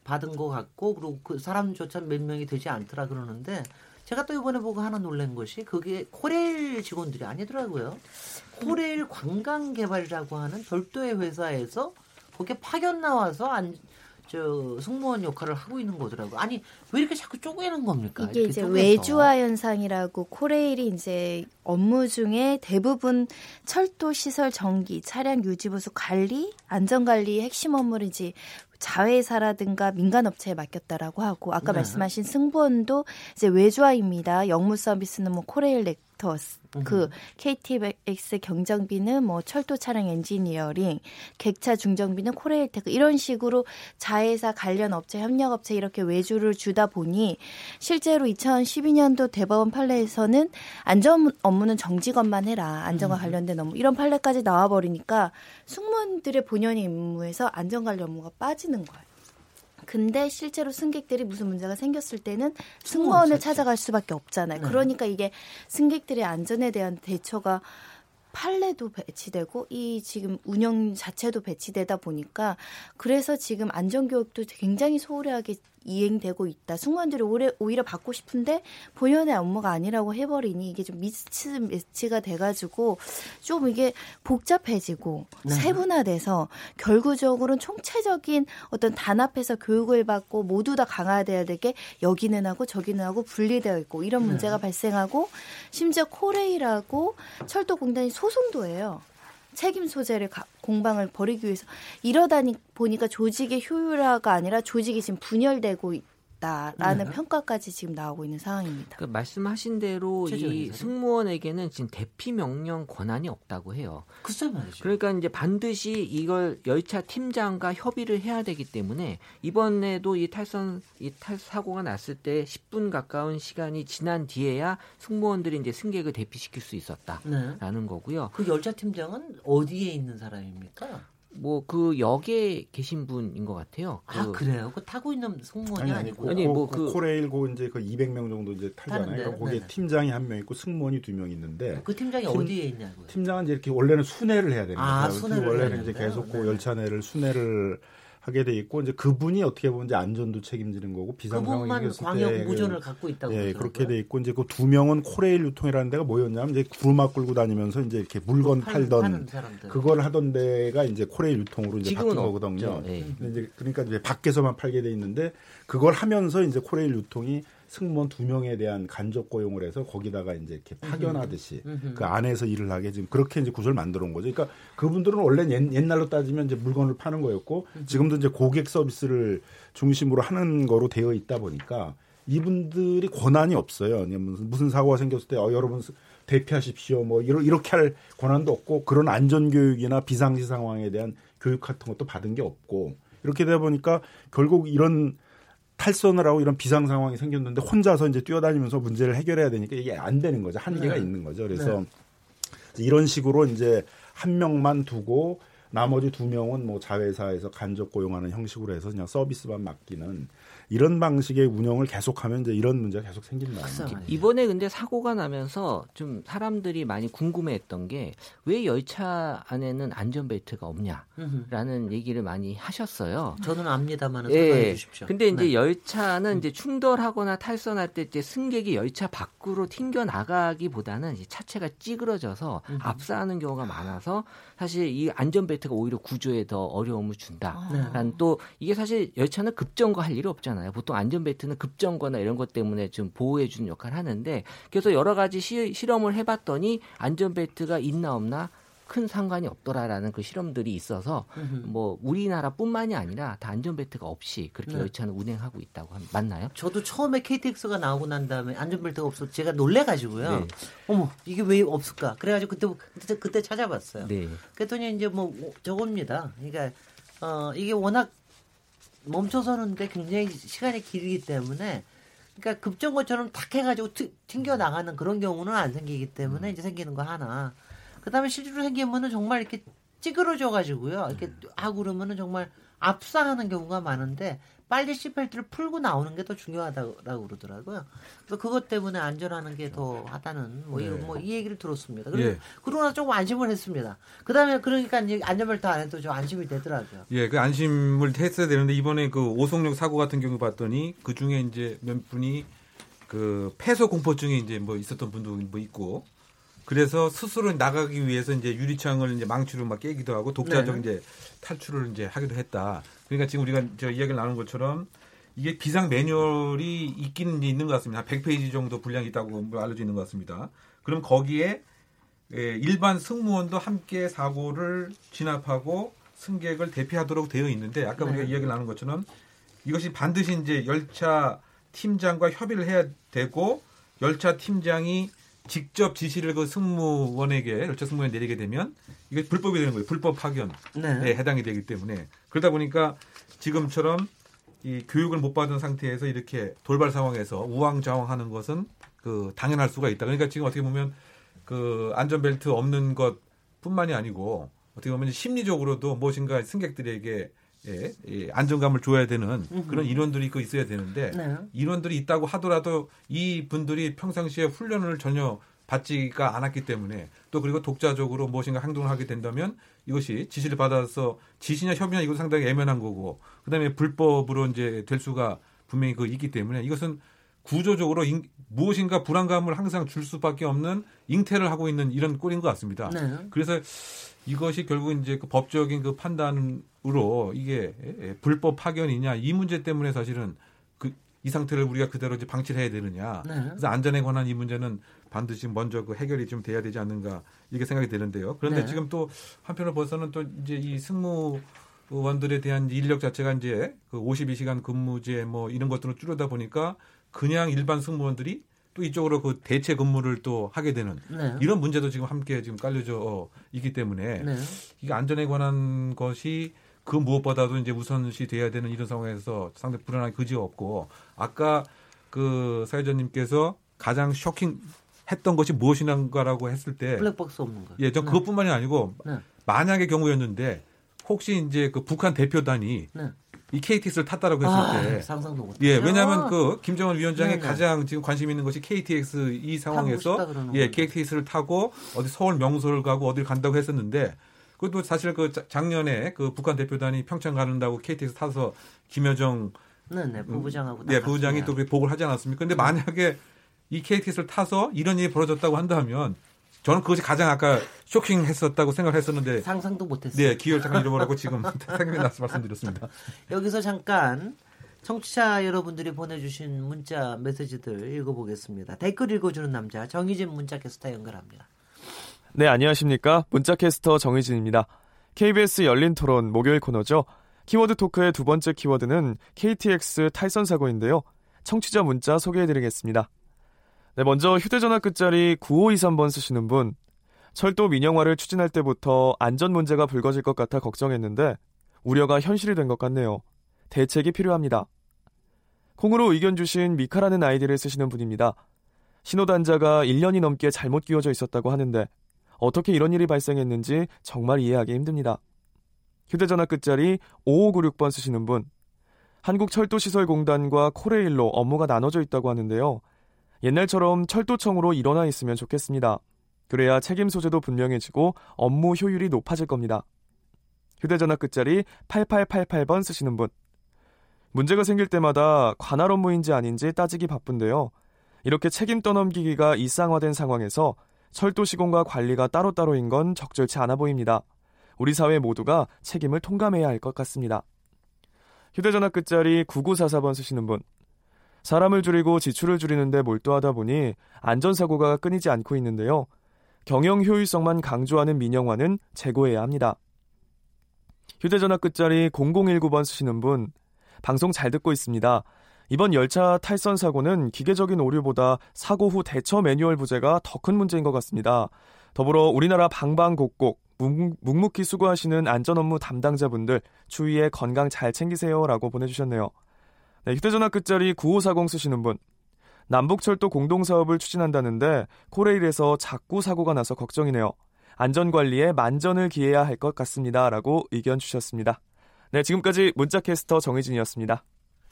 Speaker 6: 받은 것 같고 그리고 그 사람조차 몇 명이 되지 않더라 그러는데 제가 또 이번에 보고 하나 놀란 것이 그게 코레일 직원들이 아니더라고요. 코레일 관광개발이라고 하는 별도의 회사에서 거기에 파견 나와서 안, 저 승무원 역할을 하고 있는 거더라고. 아니 왜 이렇게 자꾸 쪼개는 겁니까?
Speaker 8: 이게 이제 쪼개서. 외주화 현상이라고 코레일이 이제 업무 중에 대부분 철도 시설 정비, 차량 유지 보수 관리, 안전 관리 핵심 업무를 이제 자회사라든가 민간 업체에 맡겼다라고 하고 아까 네. 말씀하신 승무원도 이제 외주화입니다. 역무 서비스는 뭐 코레일네트웍스 그 KTX 경정비는 뭐 철도 차량 엔지니어링, 객차 중정비는 코레일테크 이런 식으로 자회사 관련 업체, 협력 업체 이렇게 외주를 주다 보니 실제로 2012년도 대법원 판례에서는 안전 업무는 정직원만 해라. 안전과 음. 관련된 업무 이런 판례까지 나와 버리니까 승무원들의 본연의 임무에서 안전 관련 업무가 빠지는 거예요. 근데 실제로 승객들이 무슨 문제가 생겼을 때는 승무원을 찾아갈 수밖에 없잖아요. 네. 그러니까 이게 승객들의 안전에 대한 대처가 판례도 배치되고 이 지금 운영 자체도 배치되다 보니까 그래서 지금 안전 교육도 굉장히 소홀하게 이행되고 있다. 승무원들이 오히려, 오히려 받고 싶은데 본연의 업무가 아니라고 해버리니 이게 좀 미스 매치가 돼가지고 좀 이게 복잡해지고 네. 세분화돼서 결국적으로는 총체적인 어떤 단합해서 교육을 받고 모두 다 강화돼야 될 게 여기는 하고 저기는 하고 분리되어 있고 이런 네. 문제가 네. 발생하고 심지어 코레일하고 철도공단이 소송도 해요. 책임 소재를 가, 공방을 벌이기 위해서. 이러다니 보니까 조직의 효율화가 아니라 조직이 지금 분열되고 있다라는 네. 평가까지 지금 나오고 있는 상황입니다.
Speaker 9: 그 말씀하신 대로 이 승무원에게는 지금 대피 명령 권한이 없다고 해요.
Speaker 6: 글쎄 말이죠.
Speaker 9: 그러니까 이제 반드시 이걸 열차 팀장과 협의를 해야 되기 때문에 이번에도 이 탈선 이 탈 사고가 났을 때 10분 가까운 시간이 지난 뒤에야 승무원들이 이제 승객을 대피시킬 수 있었다라는 네. 거고요.
Speaker 6: 그 열차 팀장은 어디에 있는 사람입니까?
Speaker 9: 뭐 그 역에 계신 분인 것 같아요.
Speaker 6: 아 그, 그래요? 그 타고 있는 승무원이 아니,
Speaker 10: 아니고 아니 뭐그 코레일 고 이제 그 200명 정도 이제 타잖아요. 거기에 네네. 팀장이 한 명 있고 승무원이 두 명 있는데
Speaker 6: 그 팀장이 팀, 어디에 있냐고요?
Speaker 10: 팀장은 이제 이렇게 원래는 순회를 해야 됩니다. 아, 순회를 원래는 이제 계속 그 열차 내를 순회를 하게 돼 있고 이제 그분이 어떻게 보면 이제 안전도 책임지는 거고 비상 상황이
Speaker 6: 생겼을 광역 때 무전을 갖고 있다고
Speaker 10: 예, 그렇게 돼 있고 이제 그 두 명은 코레일 유통이라는 데가 뭐였냐면 이제 구르막 끌고 다니면서 이제 이렇게 물건 팔던 그걸 하던 데가 이제 코레일 유통으로 이제 바뀐 거거든요. 네. 이제 그러니까 이제 밖에서만 팔게 돼 있는데 그걸 하면서 이제 코레일 유통이 승무원 두 명에 대한 간접 고용을 해서 거기다가 이제 이렇게 파견하듯이 그 안에서 일을 하게 지금 그렇게 이제 구조를 만들어 온 거죠. 그러니까 그분들은 원래 옛, 날로 따지면 이제 물건을 파는 거였고 지금도 이제 고객 서비스를 중심으로 하는 거로 되어 있다 보니까 이분들이 권한이 없어요. 무슨, 무슨 사고가 생겼을 때 어, 여러분 대피하십시오. 뭐 이렇게 할 권한도 없고 그런 안전 교육이나 비상시 상황에 대한 교육 같은 것도 받은 게 없고 이렇게 되다 보니까 결국 이런 탈선을 하고 이런 비상 상황이 생겼는데 혼자서 이제 뛰어다니면서 문제를 해결해야 되니까 이게 안 되는 거죠. 한계가 네. 있는 거죠. 그래서 네. 이런 식으로 이제 한 명만 두고 나머지 두 명은 뭐 자회사에서 간접 고용하는 형식으로 해서 그냥 서비스만 맡기는 이런 방식의 운영을 계속하면 이제 이런 문제가 계속 생긴다.
Speaker 9: 이번에 근데 사고가 나면서 좀 사람들이 많이 궁금해했던 게 왜 열차 안에는 안전벨트가 없냐라는 얘기를 많이 하셨어요.
Speaker 6: 저는 압니다만 예. 설명해 주십시오.
Speaker 9: 근데 이제 네. 열차는 이제 충돌하거나 탈선할 때 이제 승객이 열차 밖으로 튕겨 나가기보다는 차체가 찌그러져서 압사하는 경우가 많아서 사실 이 안전벨트가 오히려 구조에 더 어려움을 준다라는 아. 또 이게 사실 열차는 급정거할 일이 없 잖아요. 하잖아요. 보통 안전벨트는 급정거나 이런 것 때문에 좀 보호해 주는 역할을 하는데 그래서 여러 가지 시, 실험을 해봤더니 안전벨트가 있나 없나 큰 상관이 없더라라는 그 실험들이 있어서 뭐 우리나라뿐만이 아니라 다 안전벨트가 없이 그렇게 네. 열차는 운행하고 있다고 합 맞나요?
Speaker 6: 저도 처음에 KTX가 나오고 난 다음에 안전벨트가 없어 제가 놀래가지고요. 네. 어머 이게 왜 없을까? 그래가지고 그때 그때, 그때 찾아봤어요. 네. 그랬더니 이제 뭐 저겁니다. 그러니까 어 이게 워낙 멈춰서는데 굉장히 시간이 길기 때문에 그러니까 급정거처럼 탁 해가지고 튕겨 나가는 그런 경우는 안 생기기 때문에 음. 이제 생기는 거 하나. 그다음에 실제로 생기면은 정말 이렇게 찌그러져 가지고요. 이렇게 음. 하고 그러면은 정말 압사하는 경우가 많은데 빨리 시펠트를 풀고 나오는 게 더 중요하다고 그러더라고요. 그래서 그것 때문에 안전하는 게 더 하다는 뭐, 네. 이, 뭐 이 얘기를 들었습니다. 그리고 예. 그러나 조금 안심을 했습니다. 그 다음에 그러니까 안전벨트 안 해도 좀 안심이 되더라고요.
Speaker 7: 예, 그 안심을 했어야 되는데 이번에 그 오송역 사고 같은 경우 봤더니 그 중에 이제 몇 분이 그 폐소 공포증이 이제 뭐 있었던 분도 뭐 있고 그래서 스스로 나가기 위해서 이제 유리창을 이제 망치로 막 깨기도 하고 독자적 네. 이제 탈출을 이제 하기도 했다. 그러니까 지금 우리가 저 이야기를 나눈 것처럼 이게 비상 매뉴얼이 있기는 있는 것 같습니다. 100페이지 정도 분량이 있다고 알려져 있는 것 같습니다. 그럼 거기에 예, 일반 승무원도 함께 사고를 진압하고 승객을 대피하도록 되어 있는데 아까 우리가 네. 이야기 나눈 것처럼 이것이 반드시 이제 열차 팀장과 협의를 해야 되고 열차 팀장이 직접 지시를 그 승무원에게 열차 승무원에 내리게 되면 이게 불법이 되는 거예요. 불법 파견에 네. 해당이 되기 때문에 그러다 보니까 지금처럼 이 교육을 못 받은 상태에서 이렇게 돌발 상황에서 우왕좌왕하는 것은 그 당연할 수가 있다. 그러니까 지금 어떻게 보면 그 안전벨트 없는 것뿐만이 아니고 어떻게 보면 심리적으로도 무엇인가 승객들에게 예, 예, 안정감을 줘야 되는 그런 인원들이 그 있어야 되는데 네. 인원들이 있다고 하더라도 이 분들이 평상시에 훈련을 전혀 받지가 않았기 때문에 또 그리고 독자적으로 무엇인가 행동을 하게 된다면 이것이 지시를 받아서 지시냐 협의냐 이것도 상당히 애매한 거고 그다음에 불법으로 이제 될 수가 분명히 그 있기 때문에 이것은 구조적으로 인, 무엇인가 불안감을 항상 줄 수밖에 없는 잉태를 하고 있는 이런 꼴인 것 같습니다. 네. 그래서 이것이 결국 이제 그 법적인 그 판단 으로 이게 불법 파견이냐 이 문제 때문에 사실은 그 이 상태를 우리가 그대로 이제 방치를 해야 되느냐. 네. 그래서 안전에 관한 이 문제는 반드시 먼저 그 해결이 좀 돼야 되지 않는가 이렇게 생각이 되는데요. 그런데 네. 지금 또 한편으로 봐서는 또 이제 이 승무원들에 대한 인력 자체가 이제 그 52시간 근무제 뭐 이런 것들을 줄여다 보니까 그냥 일반 승무원들이 또 이쪽으로 그 대체 근무를 또 하게 되는 네. 이런 문제도 지금 함께 지금 깔려져 있기 때문에 네. 이게 안전에 관한 것이 그 무엇보다도 이제 우선시 돼야 되는 이런 상황에서 상당히 불안한 그지가 없고 아까 그 사회자님께서 가장 쇼킹 했던 것이 무엇이냐라고 했을 때
Speaker 6: 블랙박스 없는 거.
Speaker 7: 예, 저 네. 그것뿐만이 아니고 네. 만약의 경우였는데 혹시 이제 그 북한 대표단이 네. 이 KTX를 탔다라고 했을 아, 때
Speaker 6: 상상도 못.
Speaker 7: 예, 왜냐하면 그 김정은 위원장이 네네. 가장 지금 관심 있는 것이 KTX 이 상황에서 예, KTX를 타고 어디 서울 명소를 가고 어딜 간다고 했었는데 그것도 사실 그 작년에 그 북한 대표단이 평창 가는다고 KTX 타서 김여정
Speaker 6: 네네 부부장하고
Speaker 7: 음, 예, 부부장이 또 보고를 하지 않았습니까? 근데 만약에 이 KTX를 타서 이런 일이 벌어졌다고 한다면 저는 그것이 가장 아까 쇼킹했었다고 생각했었는데
Speaker 6: 상상도 못했어요.
Speaker 7: 네, 기회를 잠깐 잃어버리고 지금 생각이 나서 말씀드렸습니다.
Speaker 6: 여기서 잠깐 청취자 여러분들이 보내주신 문자 메시지들 읽어보겠습니다. 댓글 읽어주는 남자 정희진 문자 캐스터 연결합니다.
Speaker 11: 네, 안녕하십니까. 문자캐스터 정희진입니다. KBS 열린 토론 목요일 코너죠. 키워드 토크의 두 번째 키워드는 KTX 탈선 사고인데요. 청취자 문자 소개해드리겠습니다. 네, 먼저 휴대전화 끝자리 9523번 쓰시는 분. 철도 민영화를 추진할 때부터 안전 문제가 불거질 것 같아 걱정했는데 우려가 현실이 된 것 같네요. 대책이 필요합니다. 콩으로 의견 주신 미카라는 아이디를 쓰시는 분입니다. 신호단자가 1년이 넘게 잘못 끼워져 있었다고 하는데 어떻게 이런 일이 발생했는지 정말 이해하기 힘듭니다. 휴대전화 끝자리 5596번 쓰시는 분. 한국철도시설공단과 코레일로 업무가 나눠져 있다고 하는데요. 옛날처럼 철도청으로 일어나 있으면 좋겠습니다. 그래야 책임 소재도 분명해지고 업무 효율이 높아질 겁니다. 휴대전화 끝자리 8888번 쓰시는 분. 문제가 생길 때마다 관할 업무인지 아닌지 따지기 바쁜데요. 이렇게 책임 떠넘기기가 일상화된 상황에서 철도 시공과 관리가 따로따로인 건 적절치 않아 보입니다. 우리 사회 모두가 책임을 통감해야 할 것 같습니다. 휴대전화 끝자리 9944번 쓰시는 분. 사람을 줄이고 지출을 줄이는데 몰두하다 보니 안전사고가 끊이지 않고 있는데요. 경영 효율성만 강조하는 민영화는 재고해야 합니다. 휴대전화 끝자리 0019번 쓰시는 분, 방송 잘 듣고 있습니다. 이번 열차 탈선 사고는 기계적인 오류보다 사고 후 대처 매뉴얼 부재가 더 큰 문제인 것 같습니다. 더불어 우리나라 방방곡곡 묵묵히 수고하시는 안전 업무 담당자분들 추위에 건강 잘 챙기세요라고 보내주셨네요. 네, 휴대전화 끝자리 9540 쓰시는 분. 남북철도 공동사업을 추진한다는데 코레일에서 자꾸 사고가 나서 걱정이네요. 안전관리에 만전을 기해야 할 것 같습니다. 라고 의견 주셨습니다. 네, 지금까지 문자캐스터 정혜진이었습니다.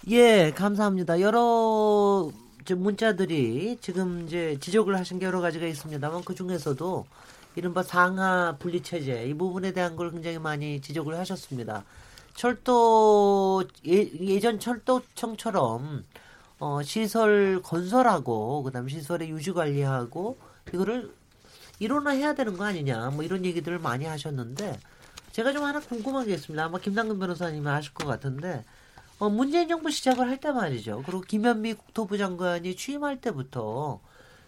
Speaker 6: 예, 감사합니다. 여러 문자들이 지금 이제 지적을 하신 게 여러 가지가 있습니다만 그 중에서도 이른바 상하 분리 체제 이 부분에 대한 걸 굉장히 많이 지적을 하셨습니다. 철도 예, 전 철도청처럼 어, 시설 건설하고 그다음 시설의 유지 관리하고 이거를 일원화해야 되는 거 아니냐 뭐 이런 얘기들을 많이 하셨는데 제가 좀 하나 궁금한 게 있습니다. 아마 김남근 변호사님이 아실 것 같은데 어, 문재인 정부 시작을 할 때 말이죠. 그리고 김현미 국토부 장관이 취임할 때부터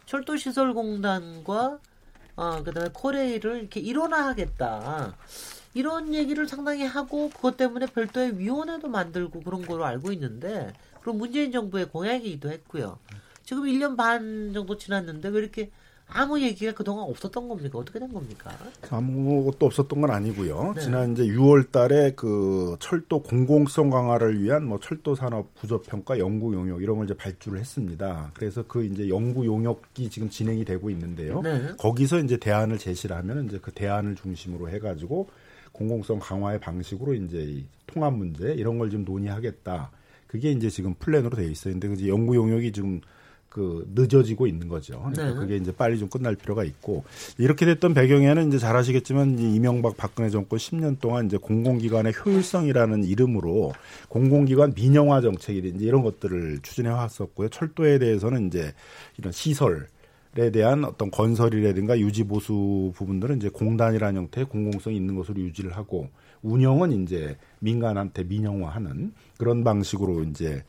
Speaker 6: 철도시설공단과 어, 그다음에 코레일을 이렇게 일원화하겠다. 이런 얘기를 상당히 하고 그것 때문에 별도의 위원회도 만들고 그런 걸로 알고 있는데 그럼 문재인 정부의 공약이기도 했고요. 지금 1년 반 정도 지났는데 왜 이렇게 아무 얘기가 그동안 없었던 겁니까? 어떻게 된 겁니까?
Speaker 10: 아무것도 없었던 건 아니고요. 네. 지난 이제 6월 달에 그 철도 공공성 강화를 위한 뭐 철도 산업 부조 평가 연구 용역 이런 걸 이제 발주를 했습니다. 그래서 그 이제 연구 용역이 지금 진행이 되고 있는데요. 네. 거기서 이제 대안을 제시를 하면 이제 그 대안을 중심으로 해 가지고 공공성 강화의 방식으로 이제 이 통합 문제 이런 걸 좀 논의하겠다. 그게 이제 지금 플랜으로 돼 있어요. 근데 그 연구 용역이 지금 그 늦어지고 있는 거죠. 그러니까 네. 그게 이제 빨리 좀 끝날 필요가 있고 이렇게 됐던 배경에는 이제 잘 아시겠지만 이명박 박근혜 정권 10년 동안 이제 공공기관의 효율성이라는 이름으로 공공기관 민영화 정책이든지 이런 것들을 추진해 왔었고요. 철도에 대해서는 이제 이런 시설 에 대한 어떤 건설이라든가 유지 보수 부분들은 이제 공단이라는 형태의 공공성이 있는 것으로 유지를 하고 운영은 이제 민간한테 민영화하는 그런 방식으로 이제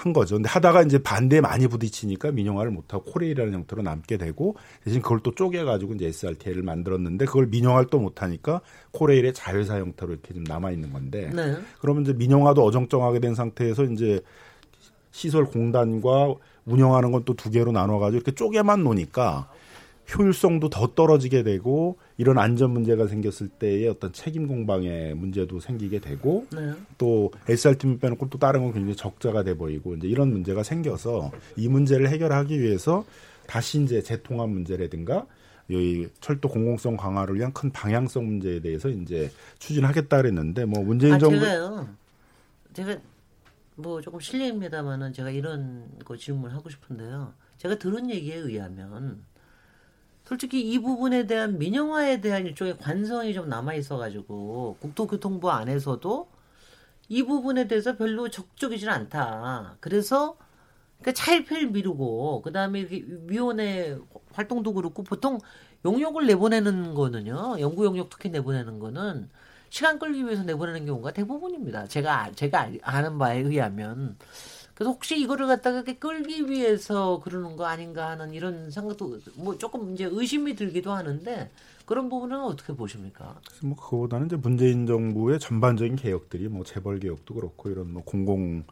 Speaker 10: 한 거죠. 근데 하다가 이제 반대에 많이 부딪히니까 민영화를 못하고 코레일이라는 형태로 남게 되고 대신 그걸 또 쪼개가지고 이제 SRT를 만들었는데 그걸 민영화를 또 못하니까 코레일의 자회사 형태로 이렇게 좀 남아있는 건데 네. 그러면 이제 민영화도 어정쩡하게 된 상태에서 이제 시설 공단과 운영하는 건 또 두 개로 나눠가지고 이렇게 쪼개만 놓으니까 효율성도 더 떨어지게 되고 이런 안전 문제가 생겼을 때의 어떤 책임 공방의 문제도 생기게 되고 네. 또 SRT 빼놓고 또 다른 건 굉장히 적자가 돼 버리고 이제 이런 문제가 생겨서 이 문제를 해결하기 위해서 다시 이제 재통합 문제라든가 이 철도 공공성 강화를 위한 큰 방향성 문제에 대해서 이제 추진하겠다 그랬는데 뭐 문재인
Speaker 6: 아,
Speaker 10: 정부
Speaker 6: 제가요. 제가 뭐 조금 실례입니다만은 제가 이런 거 질문을 하고 싶은데요. 제가 들은 얘기에 의하면 솔직히 이 부분에 대한 민영화에 대한 일종의 관성이 좀 남아 있어가지고 국토교통부 안에서도 이 부분에 대해서 별로 적극적이지는 않다. 그래서 그러니까 차일피일 미루고 그 다음에 위원회 활동도 그렇고 보통 용역을 내보내는 거는요 연구 용역 특히 내보내는 거는 시간 끌기 위해서 내보내는 경우가 대부분입니다. 제가 제가 아는 바에 의하면 그래서 혹시 이거를 갖다가 끌기 위해서 그러는 거 아닌가 하는 이런 생각도 뭐 조금 이제 의심이 들기도 하는데 그런 부분은 어떻게 보십니까?
Speaker 10: 뭐 그거보다는 이제 문재인 정부의 전반적인 개혁들이 뭐 재벌 개혁도 그렇고 이런 뭐 공공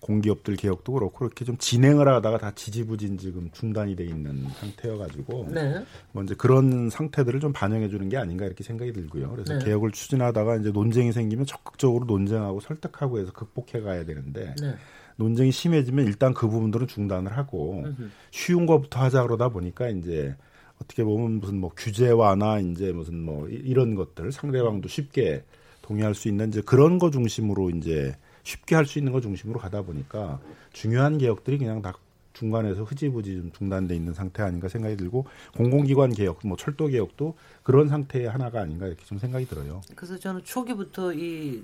Speaker 10: 공기업들 개혁도 그렇고 이렇게 좀 진행을 하다가 다 지지부진 지금 중단이 돼 있는 상태여가지고 네. 뭐 이제 그런 상태들을 좀 반영해 주는 게 아닌가 이렇게 생각이 들고요. 그래서 네. 개혁을 추진하다가 이제 논쟁이 생기면 적극적으로 논쟁하고 설득하고 해서 극복해 가야 되는데 네. 논쟁이 심해지면 일단 그 부분들은 중단을 하고 쉬운 것부터 하자 그러다 보니까 이제 어떻게 보면 무슨 뭐 규제 완화 이제 무슨 뭐 이런 것들 상대방도 쉽게 동의할 수 있는 이제 그런 거 중심으로 이제 쉽게 할 수 있는 거 중심으로 가다 보니까 중요한 개혁들이 그냥 다 중간에서 흐지부지 좀 중단돼 있는 상태 아닌가 생각이 들고 공공기관 개혁, 뭐 철도 개혁도 그런 상태의 하나가 아닌가 이렇게 좀 생각이 들어요.
Speaker 6: 그래서 저는 초기부터 이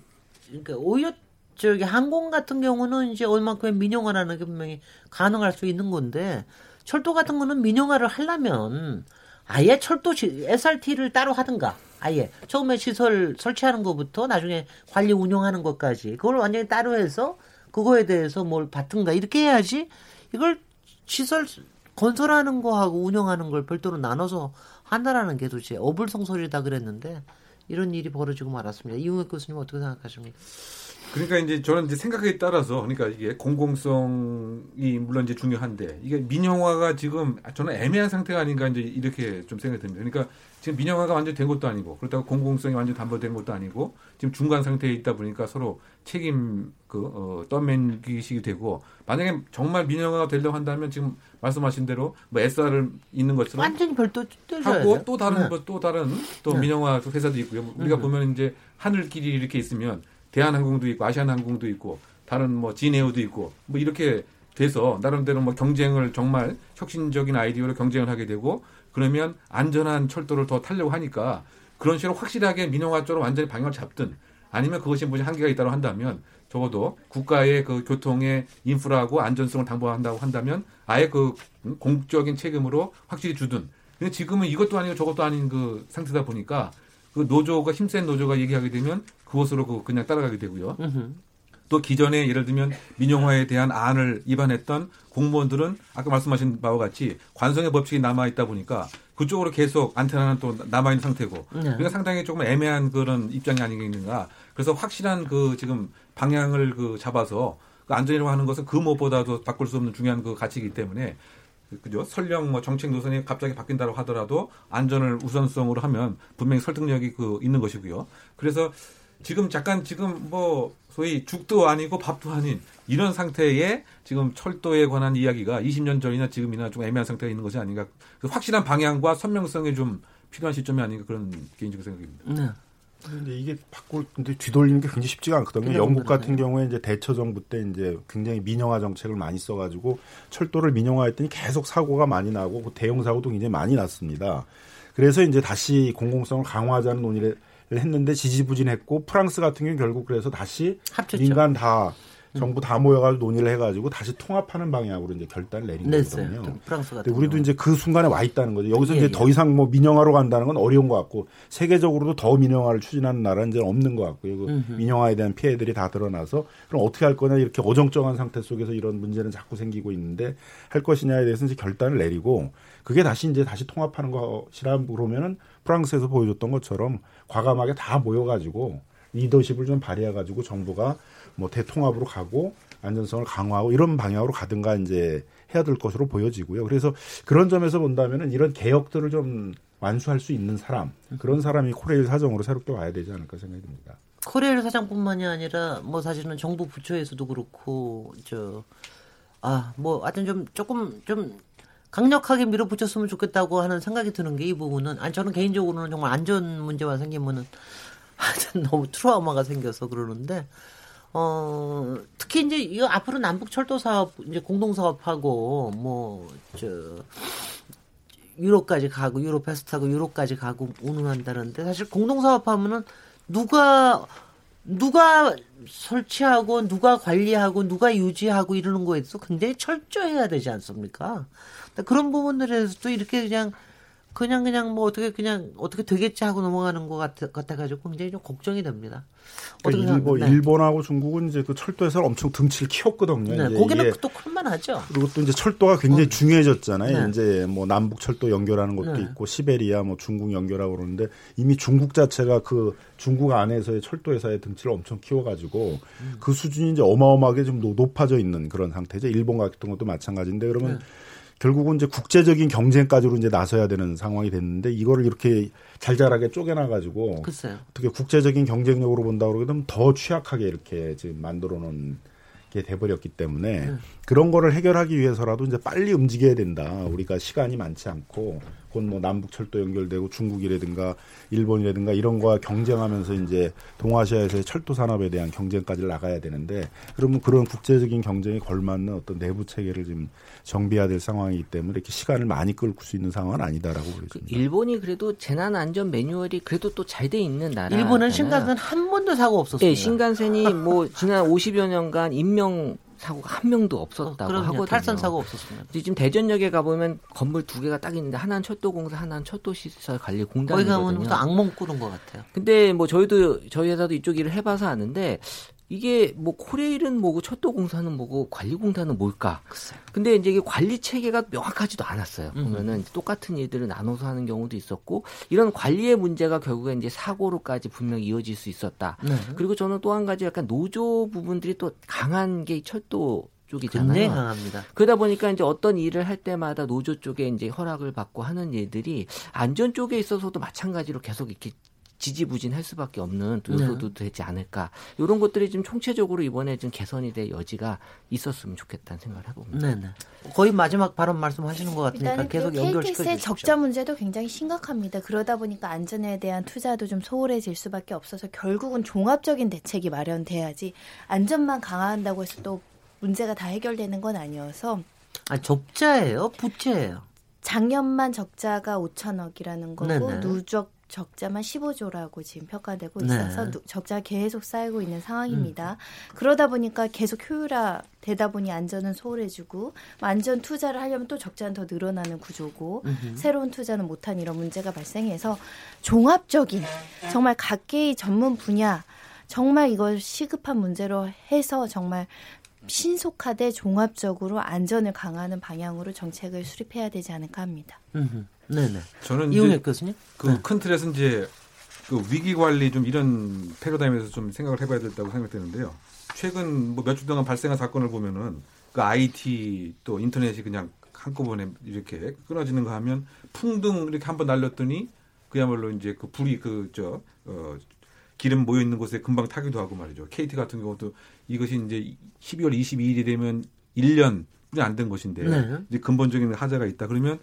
Speaker 6: 그러니까 오히려 저기 항공 같은 경우는 이제 얼마큼의 민영화라는 게 분명히 가능할 수 있는 건데 철도 같은 거는 민영화를 하려면 아예 철도 SRT를 따로 하든가 아예 처음에 시설 설치하는 것부터 나중에 관리 운영하는 것까지 그걸 완전히 따로 해서 그거에 대해서 뭘 받든가 이렇게 해야지 이걸 시설 건설하는 거하고 운영하는 걸 별도로 나눠서 한다라는 게 도대체 어불성설이다 그랬는데 이런 일이 벌어지고 말았습니다. 이용혁 교수님 어떻게 생각하십니까?
Speaker 7: 그러니까 이제 저는 이제 생각에 따라서 그러니까 이게 공공성이 물론 이제 중요한데 이게 민영화가 지금 저는 애매한 상태가 아닌가 이제 이렇게 좀 생각이 듭니다. 그러니까 지금 민영화가 완전 된 것도 아니고 그렇다고 공공성이 완전 담보된 것도 아니고 지금 중간 상태에 있다 보니까 서로 책임 그 어, 떠맨기식이 되고 만약에 정말 민영화가 되려고 한다면 지금 말씀하신 대로 뭐 SR을 있는 것처럼
Speaker 6: 완전히 별도
Speaker 7: 하고 또 다른 네. 뭐 또 다른 또 네. 민영화 회사도 있고요. 우리가 음. 보면 이제 하늘길이 이렇게 있으면 대한항공도 있고 아시아나항공도 있고 다른 뭐 진에어도 있고 뭐 이렇게 돼서 나름대로 뭐 경쟁을 정말 혁신적인 아이디어로 경쟁을 하게 되고 그러면 안전한 철도를 더 타려고 하니까 그런 식으로 확실하게 민영화 쪽으로 완전히 방향을 잡든 아니면 그것이 무슨 한계가 있다고 한다면 적어도 국가의 그 교통의 인프라하고 안전성을 담보한다고 한다면 아예 그 공적인 책임으로 확실히 주든. 근데 지금은 이것도 아니고 저것도 아닌 그 상태다 보니까 그 노조가 힘센 노조가 얘기하게 되면 그것으로 그 그냥 따라가게 되고요. 또 기존에 예를 들면 민영화에 대한 안을 입안했던 공무원들은 아까 말씀하신 바와 같이 관성의 법칙이 남아 있다 보니까 그쪽으로 계속 안테나는 또 남아 있는 상태고 네. 그러니까 상당히 조금 애매한 그런 입장이 아니겠는가. 그래서 확실한 그 지금 방향을 그 잡아서 그 안전이라고 하는 것은 그 무엇보다도 바꿀 수 없는 중요한 그 가치이기 때문에 그죠? 설령 뭐 정책 노선이 갑자기 바뀐다고 하더라도 안전을 우선성으로 하면 분명히 설득력이 그 있는 것이고요. 그래서 지금 잠깐 지금 뭐 소위 죽도 아니고 밥도 아닌 이런 상태에 지금 철도에 관한 이야기가 20년 전이나 지금이나 좀 애매한 상태가 있는 것이 아닌가. 그 확실한 방향과 선명성이 좀 필요한 시점이 아닌가 그런 개인적인 생각입니다. 네.
Speaker 10: 근데 이게 바꿀 근데 뒤돌리는 게 굉장히 쉽지가 않거든요. 영국 같은 경우에 이제 대처 정부 때 이제 굉장히 민영화 정책을 많이 써가지고 철도를 민영화했더니 계속 사고가 많이 나고 그 대형 사고도 굉장히 많이 났습니다. 그래서 이제 다시 공공성을 강화하자는 논의를 했는데 지지부진했고 프랑스 같은 경우 는 결국 그래서 다시 합쳤죠. 민간 다 정부 다 모여가지고 논의를 해가지고 다시 통합하는 방향으로 이제 결단을 내린 냈어요. 거거든요.
Speaker 6: 프랑스
Speaker 10: 같은 우리도 경우. 이제 그 순간에 와 있다는 거죠. 여기서 예, 이제 예. 더 이상 뭐 민영화로 간다는 건 어려운 것 같고 세계적으로도 더 민영화를 추진하는 나라는 이제 없는 것 같고요. 그 민영화에 대한 피해들이 다 드러나서 그럼 어떻게 할 거냐 이렇게 어정쩡한 상태 속에서 이런 문제는 자꾸 생기고 있는데 할 것이냐에 대해서 이제 결단을 내리고 그게 다시 이제 다시 통합하는 것이라 그러면은 프랑스에서 보여줬던 것처럼 과감하게 다 모여가지고 리더십을 좀 발휘해가지고 정부가 뭐 대통합으로 가고 안전성을 강화하고 이런 방향으로 가든가 이제 해야 될 것으로 보여지고요. 그래서 그런 점에서 본다면은 이런 개혁들을 좀 완수할 수 있는 사람 그런 사람이 코레일 사정으로 새롭게 와야 되지 않을까 생각이 듭니다.
Speaker 6: 코레일 사장뿐만이 아니라 뭐 사실은 정부 부처에서도 그렇고 저 아 뭐 하여튼 좀 조금 좀 강력하게 밀어붙였으면 좋겠다고 하는 생각이 드는 게 이 부분은 아니 저는 개인적으로는 정말 안전 문제만 생기면은 하여튼 너무 트라우마가 생겨서 그러는데 어, 특히 이제 이거 앞으로 남북 철도 사업 이제 공동 사업하고 뭐 저 유로까지 가고 유로 패스트하고 유로까지 가고 운운한다는데 사실 공동 사업하면은 누가 누가 설치하고 누가 관리하고 누가 유지하고 이러는 거에서 굉장히 철저해야 되지 않습니까? 그런 부분들에서도 이렇게 그냥 그냥 그냥 뭐 어떻게 그냥 어떻게 되겠지 하고 넘어가는 것 같아, 같아가지고 굉장히 좀 걱정이 됩니다.
Speaker 10: 그러니까 일본, 네. 일본하고 중국은 이제 그 철도에서 엄청 등치를 키웠거든요.
Speaker 6: 네, 거기는 또 클만하죠.
Speaker 10: 그리고 또 이제 철도가 굉장히 어. 중요해졌잖아요. 네. 이제 뭐 남북 철도 연결하는 것도 네. 있고 시베리아, 뭐 중국 연결하고 그러는데 이미 중국 자체가 그 중국 안에서의 철도 회사의 등치를 엄청 키워가지고 음. 그 수준이 이제 어마어마하게 좀 높아져 있는 그런 상태죠. 일본 같은 것도 마찬가지인데 그러면. 네. 결국은 이제 국제적인 경쟁까지로 이제 나서야 되는 상황이 됐는데 이거를 이렇게 잘잘하게 쪼개놔 가지고 어떻게 국제적인 경쟁력으로 본다 그러면 더 취약하게 이렇게 지금 만들어 놓은 게 돼버렸기 때문에 음. 그런 거를 해결하기 위해서라도 이제 빨리 움직여야 된다. 우리가 시간이 많지 않고 곧 뭐 남북 철도 연결되고 중국이라든가 일본이라든가 이런 거와 경쟁하면서 이제 동아시아에서의 철도 산업에 대한 경쟁까지 나가야 되는데 그러면 그런 국제적인 경쟁에 걸맞는 어떤 내부 체계를 지금 정비해야 될 상황이기 때문에 이렇게 시간을 많이 끌고 수 있는 상황은 아니다라고 보겠습니다. 그
Speaker 9: 일본이 그래도 재난 안전 매뉴얼이 그래도 또 잘 돼 있는 나라.
Speaker 6: 일본은 신간센 한 번도 사고 없었어요.
Speaker 9: 네, 신간센이 뭐 지난 50여 년간 인명 사고가 한 명도 없었다고 어, 하거든요.
Speaker 6: 탈선 사고 없었습니다.
Speaker 9: 지금 대전역에 가보면 건물 두 개가 딱 있는데 하나는 철도공사, 하나는 철도시설 관리 공단이거든요. 거기
Speaker 6: 가면 악몽 꾸는 것 같아요.
Speaker 9: 근데 뭐 저희도 저희 회사도 이쪽 일을 해봐서 아는데 이게 뭐 코레일은 뭐고 철도공사는 뭐고 관리공사는 뭘까? 글쎄요. 근데 이제 이게 관리 체계가 명확하지도 않았어요. 음. 보면은 똑같은 일들을 나눠서 하는 경우도 있었고 이런 관리의 문제가 결국에 이제 사고로까지 분명히 이어질 수 있었다. 네. 그리고 저는 또 한 가지 약간 노조 부분들이 또 강한 게 철도 쪽이잖아요.
Speaker 6: 굉장히 강합니다.
Speaker 9: 그러다 보니까 이제 어떤 일을 할 때마다 노조 쪽에 이제 허락을 받고 하는 일들이 안전 쪽에 있어서도 마찬가지로 계속 이렇게 지지부진할 수밖에 없는 또 요소도 네. 되지 않을까 이런 것들이 좀 총체적으로 이번에 좀 개선이 될 여지가 있었으면 좋겠다는 생각을 해봅니다.
Speaker 6: 네, 네. 거의 마지막 발언 말씀하시는 것 같으니까 계속 연결시켜 주십시오.
Speaker 8: 적자 문제도 굉장히 심각합니다. 그러다 보니까 안전에 대한 투자도 좀 소홀해질 수밖에 없어서 결국은 종합적인 대책이 마련돼야지 안전만 강화한다고 해서 또 문제가 다 해결되는 건 아니어서
Speaker 6: 아 적자예요, 부채예요.
Speaker 8: 작년만 적자가 5천억이라는 거고 네네. 누적 적자만 15조라고 지금 평가되고 네. 있어서 네. 적자가 계속 쌓이고 있는 상황입니다. 음. 그러다 보니까 계속 효율화 되다 보니 안전은 소홀해지고 안전 투자를 하려면 또 적자는 더 늘어나는 구조고 음흠. 새로운 투자는 못한 이런 문제가 발생해서 종합적인 정말 각계의 전문 분야 정말 이걸 시급한 문제로 해서 정말 신속하되 종합적으로 안전을 강화하는 방향으로 정책을 수립해야 되지 않을까 합니다.
Speaker 6: 네네.
Speaker 7: 저는 이용혁 교수님 그큰 네. 틀에서 이제 그 위기 관리 좀 이런 패러다임에서 좀 생각을 해봐야 된다고 생각되는데요. 최근 뭐 몇 주 동안 발생한 사건을 보면은 그 IT 또 인터넷이 그냥 한꺼번에 이렇게 끊어지는 거 하면 풍등 이렇게 한번 날렸더니 그야말로 이제 그 불이 그 저 어, 기름 모여 있는 곳에 금방 타기도 하고 말이죠. KTX 같은 경우도 이것이 이제 12월 22일이 되면 1년 뿐이 안 된 것인데 네. 이제 근본적인 하자가 있다. 그러면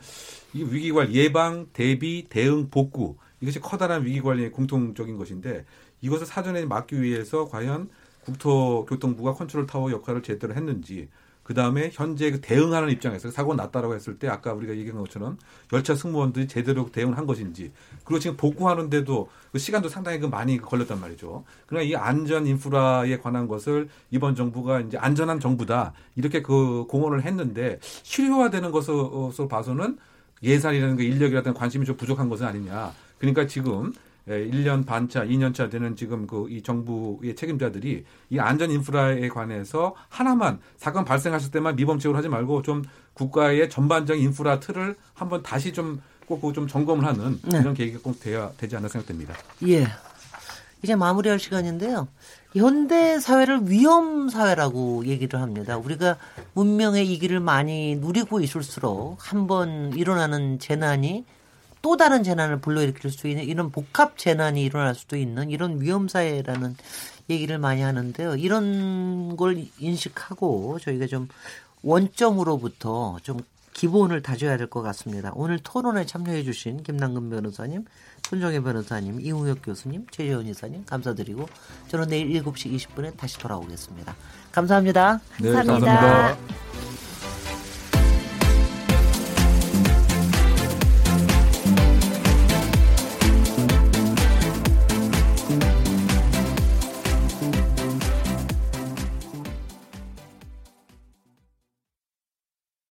Speaker 7: 이 위기 관리 예방, 대비, 대응, 복구 이것이 커다란 위기 관리의 공통적인 것인데 이것을 사전에 막기 위해서 과연 국토교통부가 컨트롤 타워 역할을 제대로 했는지 그 다음에 현재 그 대응하는 입장에서 사고가 났다라고 했을 때 아까 우리가 얘기한 것처럼 열차 승무원들이 제대로 대응을 한 것인지 그리고 지금 복구하는데도 그 시간도 상당히 그 많이 걸렸단 말이죠. 그러나 이 안전 인프라에 관한 것을 이번 정부가 이제 안전한 정부다 이렇게 그 공언을 했는데 실효화되는 것으로 봐서는 예산이라든가 인력이라든가 관심이 좀 부족한 것은 아니냐. 그러니까 지금 1년 예, 반차, 2년차 되는 지금 그 이 정부의 책임자들이 이 안전 인프라에 관해서 하나만 사건 발생하실 때만 미범책으로 하지 말고 좀 국가의 전반적인 인프라 틀을 한번 다시 좀 꼭 좀 점검을 하는 네. 이런 계기가 꼭 돼야 되지 않나 생각됩니다.
Speaker 6: 예. 이제 마무리할 시간인데요. 현대 사회를 위험 사회라고 얘기를 합니다. 우리가 문명의 이기를 많이 누리고 있을수록 한 번 일어나는 재난이 또 다른 재난을 불러일으킬 수 있는 이런 복합 재난이 일어날 수도 있는 이런 위험 사회라는 얘기를 많이 하는데요. 이런 걸 인식하고 저희가 좀 원점으로부터 좀 기본을 다져야 될 것 같습니다. 오늘 토론에 참여해 주신 김남근 변호사님, 손정혜 변호사님, 이웅혁 교수님, 최재원 이사님 감사드리고 저는 내일 7시 20분에 다시 돌아오겠습니다. 감사합니다.
Speaker 7: 네, 감사합니다. 감사합니다.